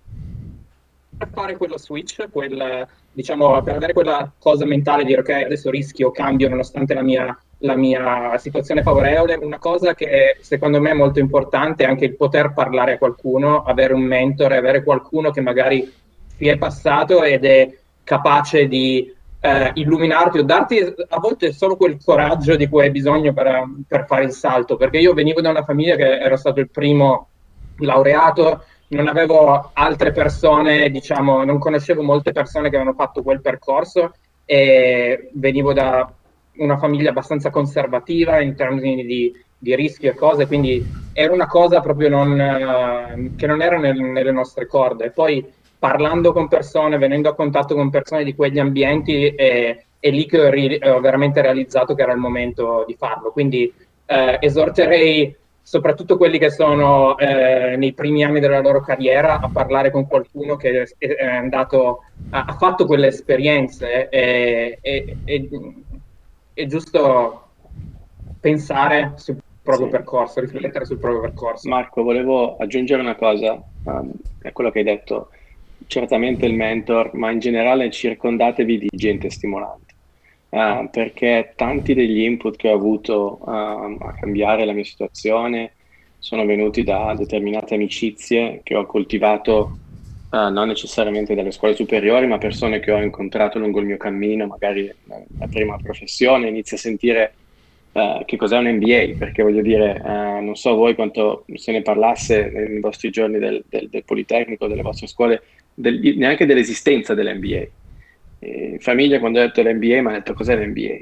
Speaker 5: per fare quello switch, quel, diciamo, per avere quella cosa mentale di dire ok, adesso rischio, cambio nonostante la mia, la mia situazione favorevole, una cosa che secondo me è molto importante è anche il poter parlare a qualcuno, avere un mentore, avere qualcuno che magari ti è passato ed è capace di eh, illuminarti o darti a volte solo quel coraggio di cui hai bisogno per, per, fare il salto. Perché io venivo da una famiglia che era stato il primo laureato, non avevo altre persone, diciamo, non conoscevo molte persone che avevano fatto quel percorso e venivo da una famiglia abbastanza conservativa in termini di, di rischi e cose, quindi era una cosa proprio non, uh, che non era nel, nelle nostre corde. Poi parlando con persone, venendo a contatto con persone di quegli ambienti, è, è lì che ho, ri- ho, veramente realizzato che era il momento di farlo. Quindi eh, esorterei soprattutto quelli che sono eh, nei primi anni della loro carriera a parlare con qualcuno che è, andato, ha, ha fatto quelle esperienze. È, è, è giusto pensare sul proprio sì. percorso, riflettere sul proprio percorso.
Speaker 3: Marco, volevo aggiungere una cosa um, a quello che hai detto certamente il mentor, ma in generale circondatevi di gente stimolante, uh, perché tanti degli input che ho avuto uh, a cambiare la mia situazione sono venuti da determinate amicizie che ho coltivato uh, non necessariamente dalle scuole superiori, ma persone che ho incontrato lungo il mio cammino, magari la prima professione, inizio a sentire Uh, che cos'è un MBA, perché voglio dire, uh, non so voi quanto se ne parlasse nei vostri giorni del, del, del Politecnico, delle vostre scuole, del, neanche dell'esistenza dell'NBA. in famiglia quando ho detto l'NBA mi ha detto cos'è l'NBA?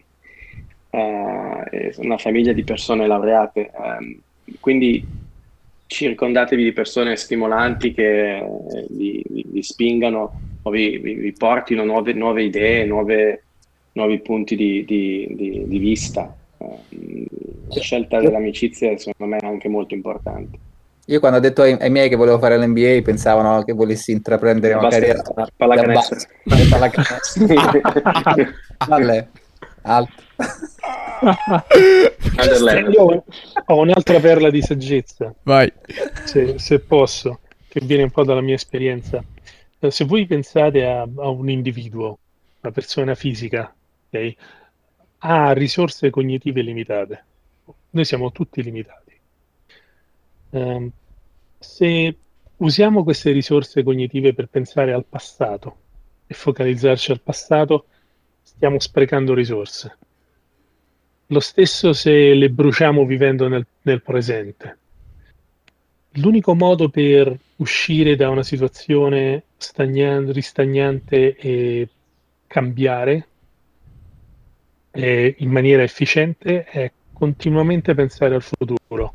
Speaker 3: Uh, una famiglia di persone laureate, um, quindi circondatevi di persone stimolanti che vi, vi, vi spingano o vi, vi portino nuove, nuove idee, nuove, nuovi punti di, di, di vista. Uh, la scelta dell'amicizia secondo me è anche molto importante.
Speaker 4: Io quando ho detto ai, ai, miei che volevo fare l'NBA pensavano che volessi intraprendere una carriera da
Speaker 3: pallacanestro.
Speaker 4: Valle, alto.
Speaker 2: Io ho un'altra perla di saggezza.
Speaker 1: Vai.
Speaker 2: Se, se, posso, che viene un po' dalla mia esperienza. Eh, se voi pensate a, a un individuo, una persona fisica, okay, ha risorse cognitive limitate. Noi siamo tutti limitati eh, se usiamo queste risorse cognitive per pensare al passato e focalizzarci al passato, stiamo sprecando risorse. Lo stesso se le bruciamo vivendo nel, nel presente. L'unico modo per uscire da una situazione stagnante, ristagnante e cambiare eh, in maniera efficiente è continuamente pensare al futuro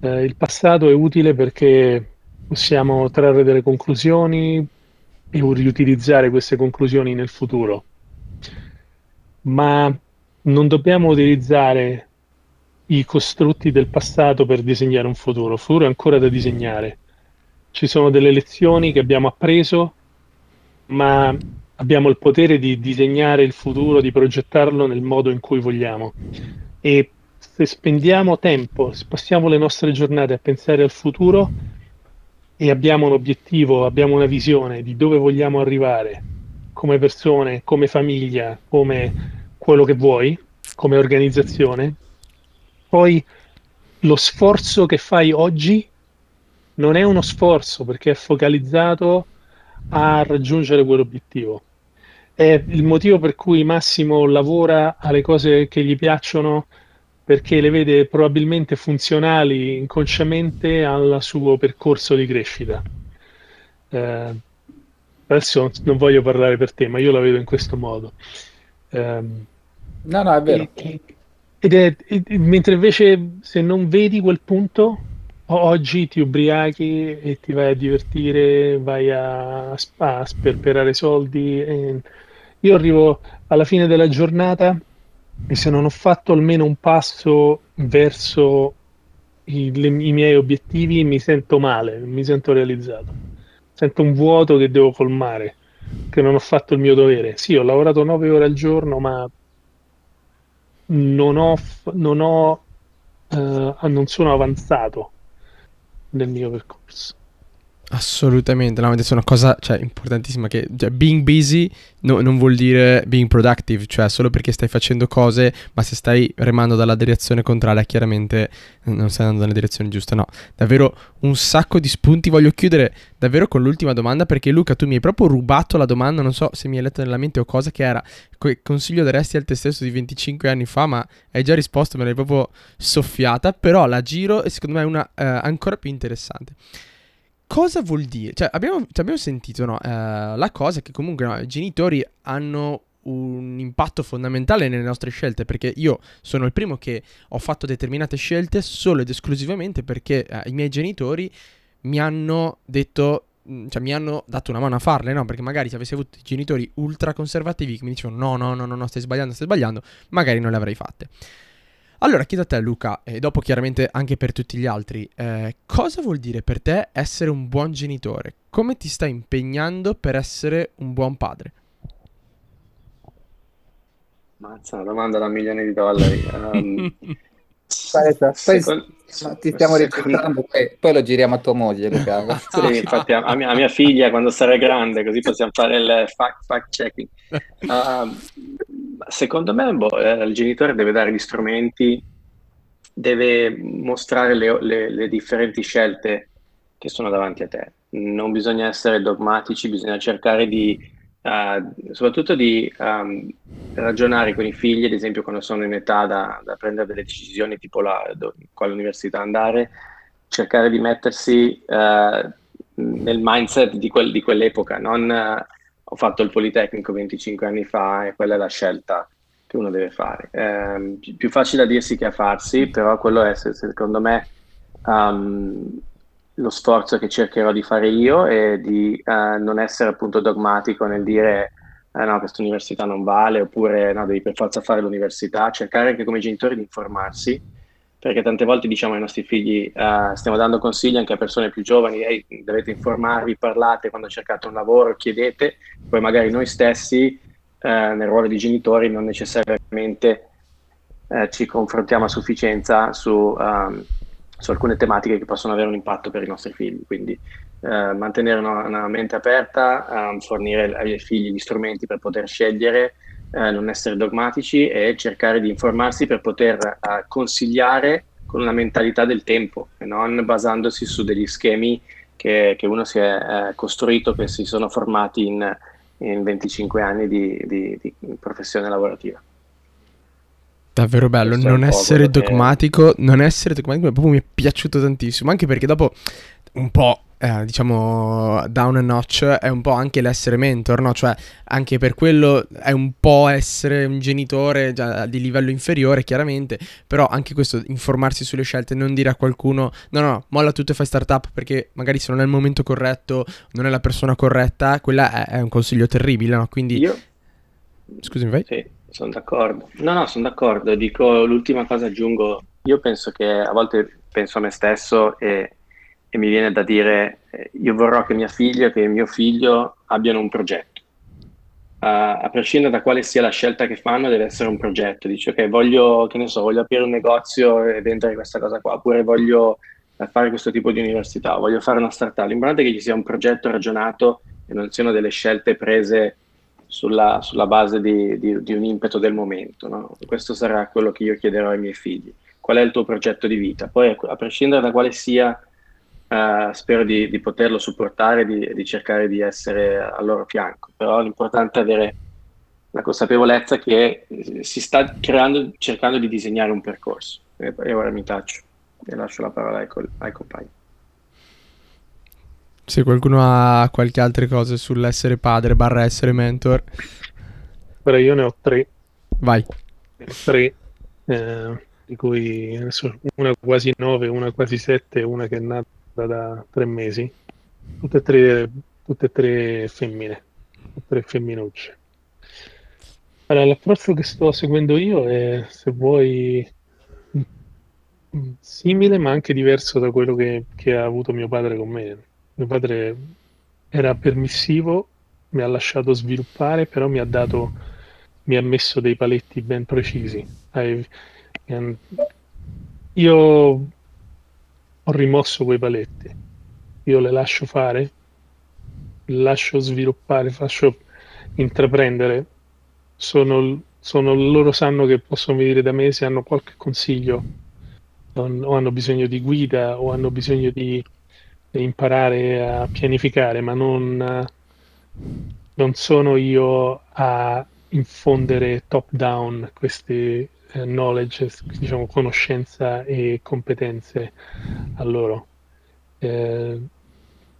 Speaker 2: eh, il passato è utile perché possiamo trarre delle conclusioni e riutilizzare queste conclusioni nel futuro, ma non dobbiamo utilizzare i costrutti del passato per disegnare un futuro. Il futuro è ancora da disegnare. Ci sono delle lezioni che abbiamo appreso, ma abbiamo il potere di disegnare il futuro, di progettarlo nel modo in cui vogliamo. E se spendiamo tempo, passiamo le nostre giornate a pensare al futuro e abbiamo un obiettivo, abbiamo una visione di dove vogliamo arrivare come persone, come famiglia, come quello che vuoi, come organizzazione, poi lo sforzo che fai oggi non è uno sforzo perché è focalizzato a raggiungere quell'obiettivo. È il motivo per cui Massimo lavora alle cose che gli piacciono perché le vede probabilmente funzionali inconsciamente al suo percorso di crescita. Eh, adesso non voglio parlare per te, ma io la vedo in questo modo.
Speaker 4: Um, no, no, è vero.
Speaker 2: Ed è, ed, mentre invece se non vedi quel punto, oggi ti ubriachi e ti vai a divertire, vai a, a sperperare soldi. io arrivo alla fine della giornata e se non ho fatto almeno un passo verso i, le, i miei obiettivi mi sento male, mi sento realizzato. Sento un vuoto che devo colmare, che non ho fatto il mio dovere. Sì, ho lavorato nove ore al giorno, ma non ho, non, ho, uh, non sono avanzato nel mio percorso.
Speaker 1: Assolutamente, no, adesso è una cosa cioè, importantissima che cioè, being busy no, non vuol dire being productive, cioè solo perché stai facendo cose, ma se stai remando dalla direzione contraria chiaramente non stai andando nella direzione giusta, no. Davvero un sacco di spunti, voglio chiudere davvero con l'ultima domanda perché Luca tu mi hai proprio rubato la domanda, non so se mi hai letto nella mente o cosa che era, che consiglio daresti al te stesso di 25 anni fa, ma hai già risposto, me l'hai proprio soffiata, però la giro e secondo me è una uh, ancora più interessante cosa vuol dire? Cioè, abbiamo, abbiamo sentito no, eh, la cosa che comunque no, i genitori hanno un impatto fondamentale nelle nostre scelte perché io sono il primo che ho fatto determinate scelte solo ed esclusivamente perché eh, i miei genitori mi hanno detto mm, cioè mi hanno dato una mano a farle, no? Perché magari se avessi avuto genitori ultra conservativi che mi dicevano no, no, no, no, no, stai sbagliando, stai sbagliando, magari non le avrei fatte. Allora chiedo a te Luca, e dopo chiaramente anche per tutti gli altri, eh, cosa vuol dire per te essere un buon genitore? Come ti stai impegnando per essere un buon padre?
Speaker 3: Mazza, una domanda da milioni di dollari. Um,
Speaker 4: Aspetta, secondo, ti stiamo secondo... poi, poi, lo giriamo a tua moglie, Luca.
Speaker 3: sì, infatti a, a, mia, a, mia, figlia quando sarà grande, così possiamo fare il fact, fact checking. Uh, secondo me boh, eh, il genitore deve dare gli strumenti, deve mostrare le, le, le differenti scelte che sono davanti a te. Non bisogna essere dogmatici, bisogna cercare di Uh, soprattutto di um, ragionare con i figli, ad esempio quando sono in età da, da prendere delle decisioni tipo la, do, quale università andare, cercare di mettersi uh, nel mindset di, quel, di quell'epoca, non uh, ho fatto il Politecnico 25 anni fa e quella è la scelta che uno deve fare. Eh, più facile a dirsi che a farsi, però quello è secondo me um, lo sforzo che cercherò di fare io e di uh, non essere appunto dogmatico nel dire eh, no, questa università non vale oppure no, devi per forza fare l'università, cercare anche come genitori di informarsi perché tante volte diciamo ai nostri figli uh, stiamo dando consigli anche a persone più giovani, hey, dovete informarvi, parlate quando cercate un lavoro, chiedete, poi magari noi stessi uh, nel ruolo di genitori non necessariamente uh, ci confrontiamo a sufficienza su, um, su, alcune tematiche che possono avere un impatto per i nostri figli, quindi mantenere una, una, mente aperta, um, fornire ai figli gli strumenti per poter scegliere eh, non essere dogmatici e cercare di informarsi per poter eh, consigliare con una mentalità del tempo e non basandosi su degli schemi che, che uno si è eh, costruito, che si sono formati in, in 25 anni di, di, di, professione lavorativa.
Speaker 1: Davvero bello, non essere dogmatico, che... non essere dogmatico, proprio mi è piaciuto tantissimo, anche perché dopo un po' eh, diciamo, down a notch è un po' anche l'essere mentor, no? Cioè, anche per quello è un po' essere un genitore già di livello inferiore, chiaramente, però anche questo, informarsi sulle scelte, non dire a qualcuno, no, no, molla tutto e fai startup, perché magari se non è il momento corretto, non è la persona corretta, quella è, è un consiglio terribile, no? Quindi...
Speaker 3: Io...
Speaker 1: Scusami, vai.
Speaker 3: Sì, sono d'accordo. No, no, sono d'accordo. Dico l'ultima cosa aggiungo. Io penso che a volte penso a me stesso e e mi viene da dire eh, io vorrò che mia figlia e che mio figlio abbiano un progetto. Uh, a prescindere da quale sia la scelta che fanno, deve essere un progetto. Dice, ok, voglio, che ne so, voglio aprire un negozio e vendere questa cosa qua, oppure voglio uh, fare questo tipo di università, voglio fare una startup. L'importante è che ci sia un progetto ragionato e non siano delle scelte prese sulla, sulla base di, di, di, un impeto del momento. No? Questo sarà quello che io chiederò ai miei figli. Qual è il tuo progetto di vita? Poi, a prescindere da quale sia Uh, spero di, di, poterlo supportare e di, di, cercare di essere al loro fianco. Però l'importante è avere la consapevolezza che si sta creando, cercando di disegnare un percorso. E, e ora mi taccio e lascio la parola ai, ai compagni.
Speaker 1: Se qualcuno ha qualche altra cosa sull'essere padre barra essere mentor.
Speaker 2: Ora io ne ho tre.
Speaker 1: Vai.
Speaker 2: Tre, eh, di cui una quasi nove, una quasi sette, una che è nata da tre mesi. Tutte e tre, tutte e tre femmine, tutte e tre femminucce. Allora, l'approccio che sto seguendo io è, se vuoi, simile ma anche diverso da quello che, che ha avuto mio padre con me mio padre era permissivo, mi ha lasciato sviluppare, però mi ha dato, mi ha messo dei paletti ben precisi. Io ho rimosso quei paletti, io le lascio fare, lascio sviluppare, faccio intraprendere. Sono, sono, loro sanno che possono venire da me se hanno qualche consiglio o hanno bisogno di guida o hanno bisogno di imparare a pianificare, ma non, non sono io a infondere top down questi eh, knowledge, diciamo conoscenza e competenze a loro. Eh,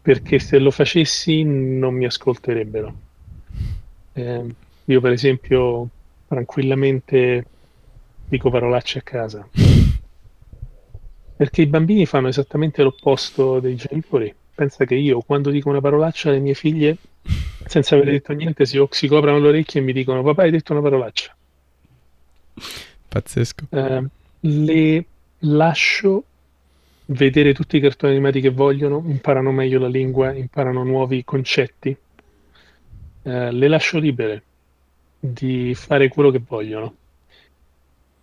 Speaker 2: perché se lo facessi non mi ascolterebbero. Eh, io per esempio tranquillamente dico parolacce a casa perché i bambini fanno esattamente l'opposto dei genitori. Pensa che io, quando dico una parolaccia alle mie figlie, senza aver detto niente, si, si coprono le orecchie e mi dicono: Papà, hai detto una parolaccia.
Speaker 1: Pazzesco.
Speaker 2: Eh, le lascio vedere tutti i cartoni animati che vogliono, imparano meglio la lingua, imparano nuovi concetti. Eh, le lascio libere di fare quello che vogliono.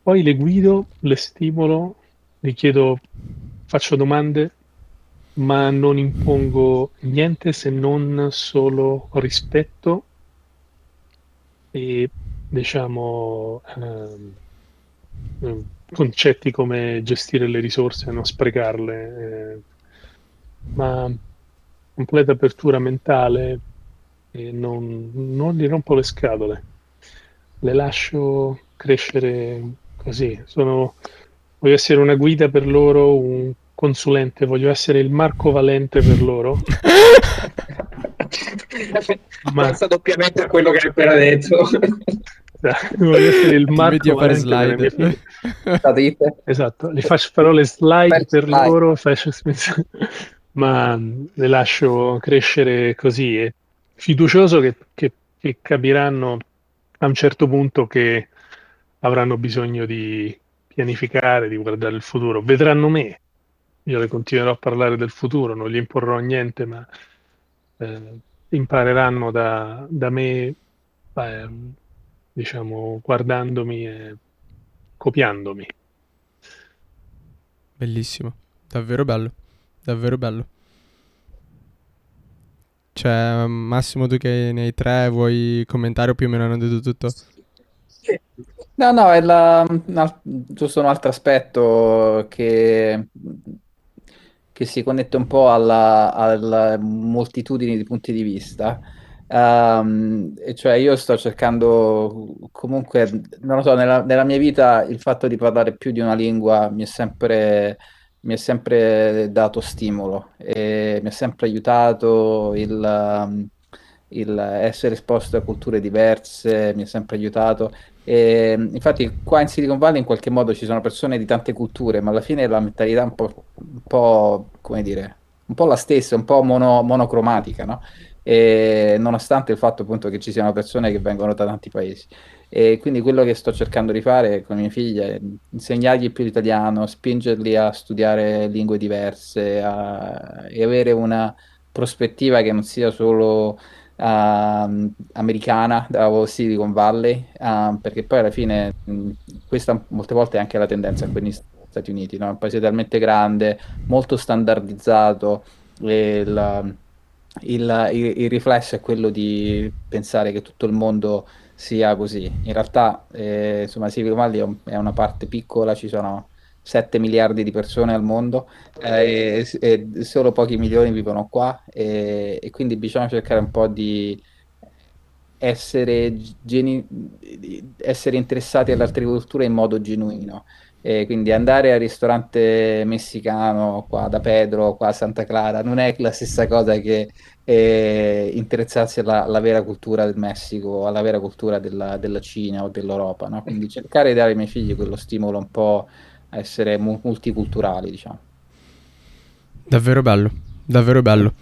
Speaker 2: Poi le guido, le stimolo gli chiedo, faccio domande, ma non impongo niente se non solo rispetto e diciamo eh, concetti come gestire le risorse, non sprecarle, eh, ma completa apertura mentale e non, non gli rompo le scatole, le lascio crescere così. Sono, voglio essere una guida per loro, un consulente, voglio essere il Marco Valente per loro.
Speaker 5: Ma... Pensa doppiamente a quello che hai appena detto.
Speaker 2: voglio essere il Marco Valente slide. esatto, li faccio farò le slide per, per slide. loro, faccio... ma le lascio crescere così e fiducioso che, che, che capiranno a un certo punto che avranno bisogno di pianificare, di guardare il futuro. Vedranno me, io le continuerò a parlare del futuro, non gli imporrò niente, ma eh, impareranno da, da me, eh, diciamo, guardandomi e copiandomi.
Speaker 1: Bellissimo, davvero bello, davvero bello. Cioè, Massimo, tu che ne hai tre, vuoi commentare o più o meno hanno detto tutto?
Speaker 4: No, no, è la- un giusto un altro aspetto che, che si connette un po' alla, alla moltitudine di punti di vista. Ehm, e cioè io sto cercando comunque, non lo so, nella, nella mia vita il fatto di parlare più di una lingua mi è sempre, mi è sempre dato stimolo e mi ha sempre aiutato il, il essere esposto a culture diverse, mi ha sempre aiutato e, infatti qua in Silicon Valley in qualche modo ci sono persone di tante culture, ma alla fine la mentalità è un po', un po' come dire, un po' la stessa, un po' mono, monocromatica, no? E nonostante il fatto appunto che ci siano persone che vengono da tanti paesi. E quindi quello che sto cercando di fare con mie figlie è insegnargli più l'italiano, spingerli a studiare lingue diverse a, e avere una prospettiva che non sia solo uh, americana della Silicon Valley, uh, perché poi alla fine mh, questa molte volte è anche la tendenza qui negli Stati Uniti, no? un paese talmente grande, molto standardizzato, e il, il, il, il, riflesso è quello di pensare che tutto il mondo sia così. In realtà, eh, insomma, Silicon Valley è una parte piccola, ci sono 7 miliardi di persone al mondo eh, e, e, solo pochi milioni vivono qua e, e, quindi bisogna cercare un po' di essere, geni- essere interessati culture in modo genuino E quindi andare al ristorante messicano qua da Pedro, qua a Santa Clara, non è la stessa cosa che eh, interessarsi alla, alla, vera cultura del Messico, alla vera cultura della, della Cina o dell'Europa. No? Quindi cercare di dare ai miei figli quello stimolo un po' a essere multiculturali, diciamo.
Speaker 1: Davvero bello, davvero bello.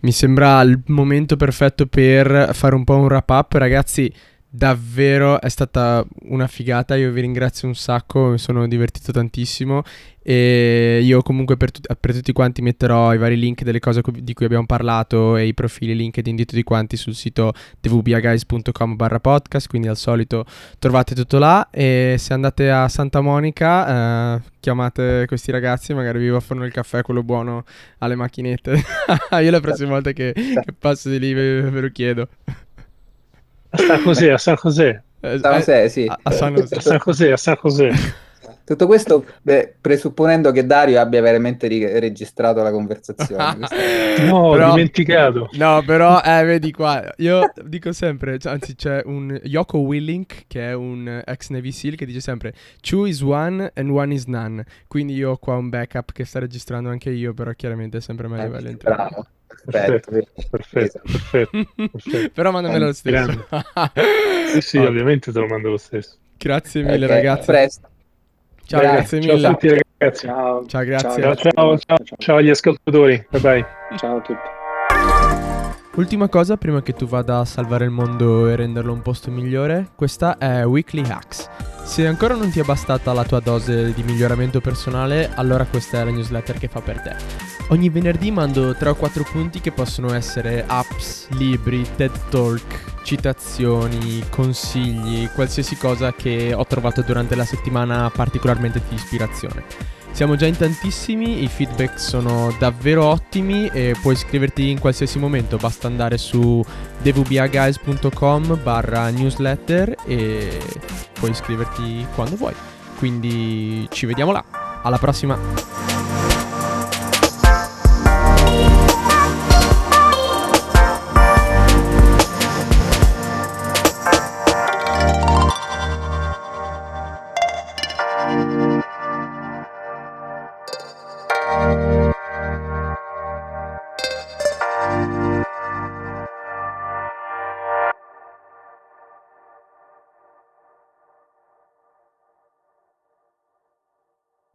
Speaker 1: Mi sembra il momento perfetto per fare un po' un wrap up, ragazzi. Davvero è stata una figata, io vi ringrazio un sacco, mi sono divertito tantissimo e io comunque per, tu- per tutti quanti metterò i vari link delle cose cu- di cui abbiamo parlato e i profili LinkedIn di tutti quanti sul sito tvbiaguys.com barra podcast, quindi al solito trovate tutto là e se andate a Santa Monica eh, chiamate questi ragazzi, magari vi offrono il caffè, quello buono alle macchinette. io la prossima volta che, che passo di lì ve, ve lo chiedo.
Speaker 2: A San José, a San José.
Speaker 4: Eh, San José, sì.
Speaker 2: A, a, San José. a San José, a San José.
Speaker 4: Tutto questo beh, presupponendo che Dario abbia veramente ri- registrato la conversazione.
Speaker 2: no, però, dimenticato.
Speaker 1: No, però, eh, vedi qua, io dico sempre, cioè, anzi c'è un Yoko Willink che è un ex Navy SEAL che dice sempre Two is one and one is none. Quindi io ho qua un backup che sta registrando anche io, però chiaramente è sempre meglio
Speaker 4: eh, Bravo.
Speaker 2: Perfetto, perfetto, perfetto, perfetto.
Speaker 1: Però mandamelo lo stesso.
Speaker 2: sì, sì, ovviamente te lo mando lo stesso.
Speaker 1: Grazie mille okay, ragazzi.
Speaker 4: presto.
Speaker 1: Ciao, Dai, grazie mille.
Speaker 2: Ciao a tutti ragazzi.
Speaker 3: Ciao.
Speaker 1: Ciao, grazie.
Speaker 2: Ciao, ciao, ciao, ciao agli ascoltatori. Bye bye.
Speaker 3: Ciao a tutti.
Speaker 1: Ultima cosa prima che tu vada a salvare il mondo e renderlo un posto migliore, questa è Weekly Hacks. Se ancora non ti è bastata la tua dose di miglioramento personale, allora questa è la newsletter che fa per te. Ogni venerdì mando 3 o 4 punti che possono essere apps, libri, TED Talk, citazioni, consigli, qualsiasi cosa che ho trovato durante la settimana particolarmente di ispirazione. Siamo già in tantissimi, i feedback sono davvero ottimi e puoi iscriverti in qualsiasi momento, basta andare su dvbaguys.com barra newsletter e puoi iscriverti quando vuoi. Quindi ci vediamo là, alla prossima!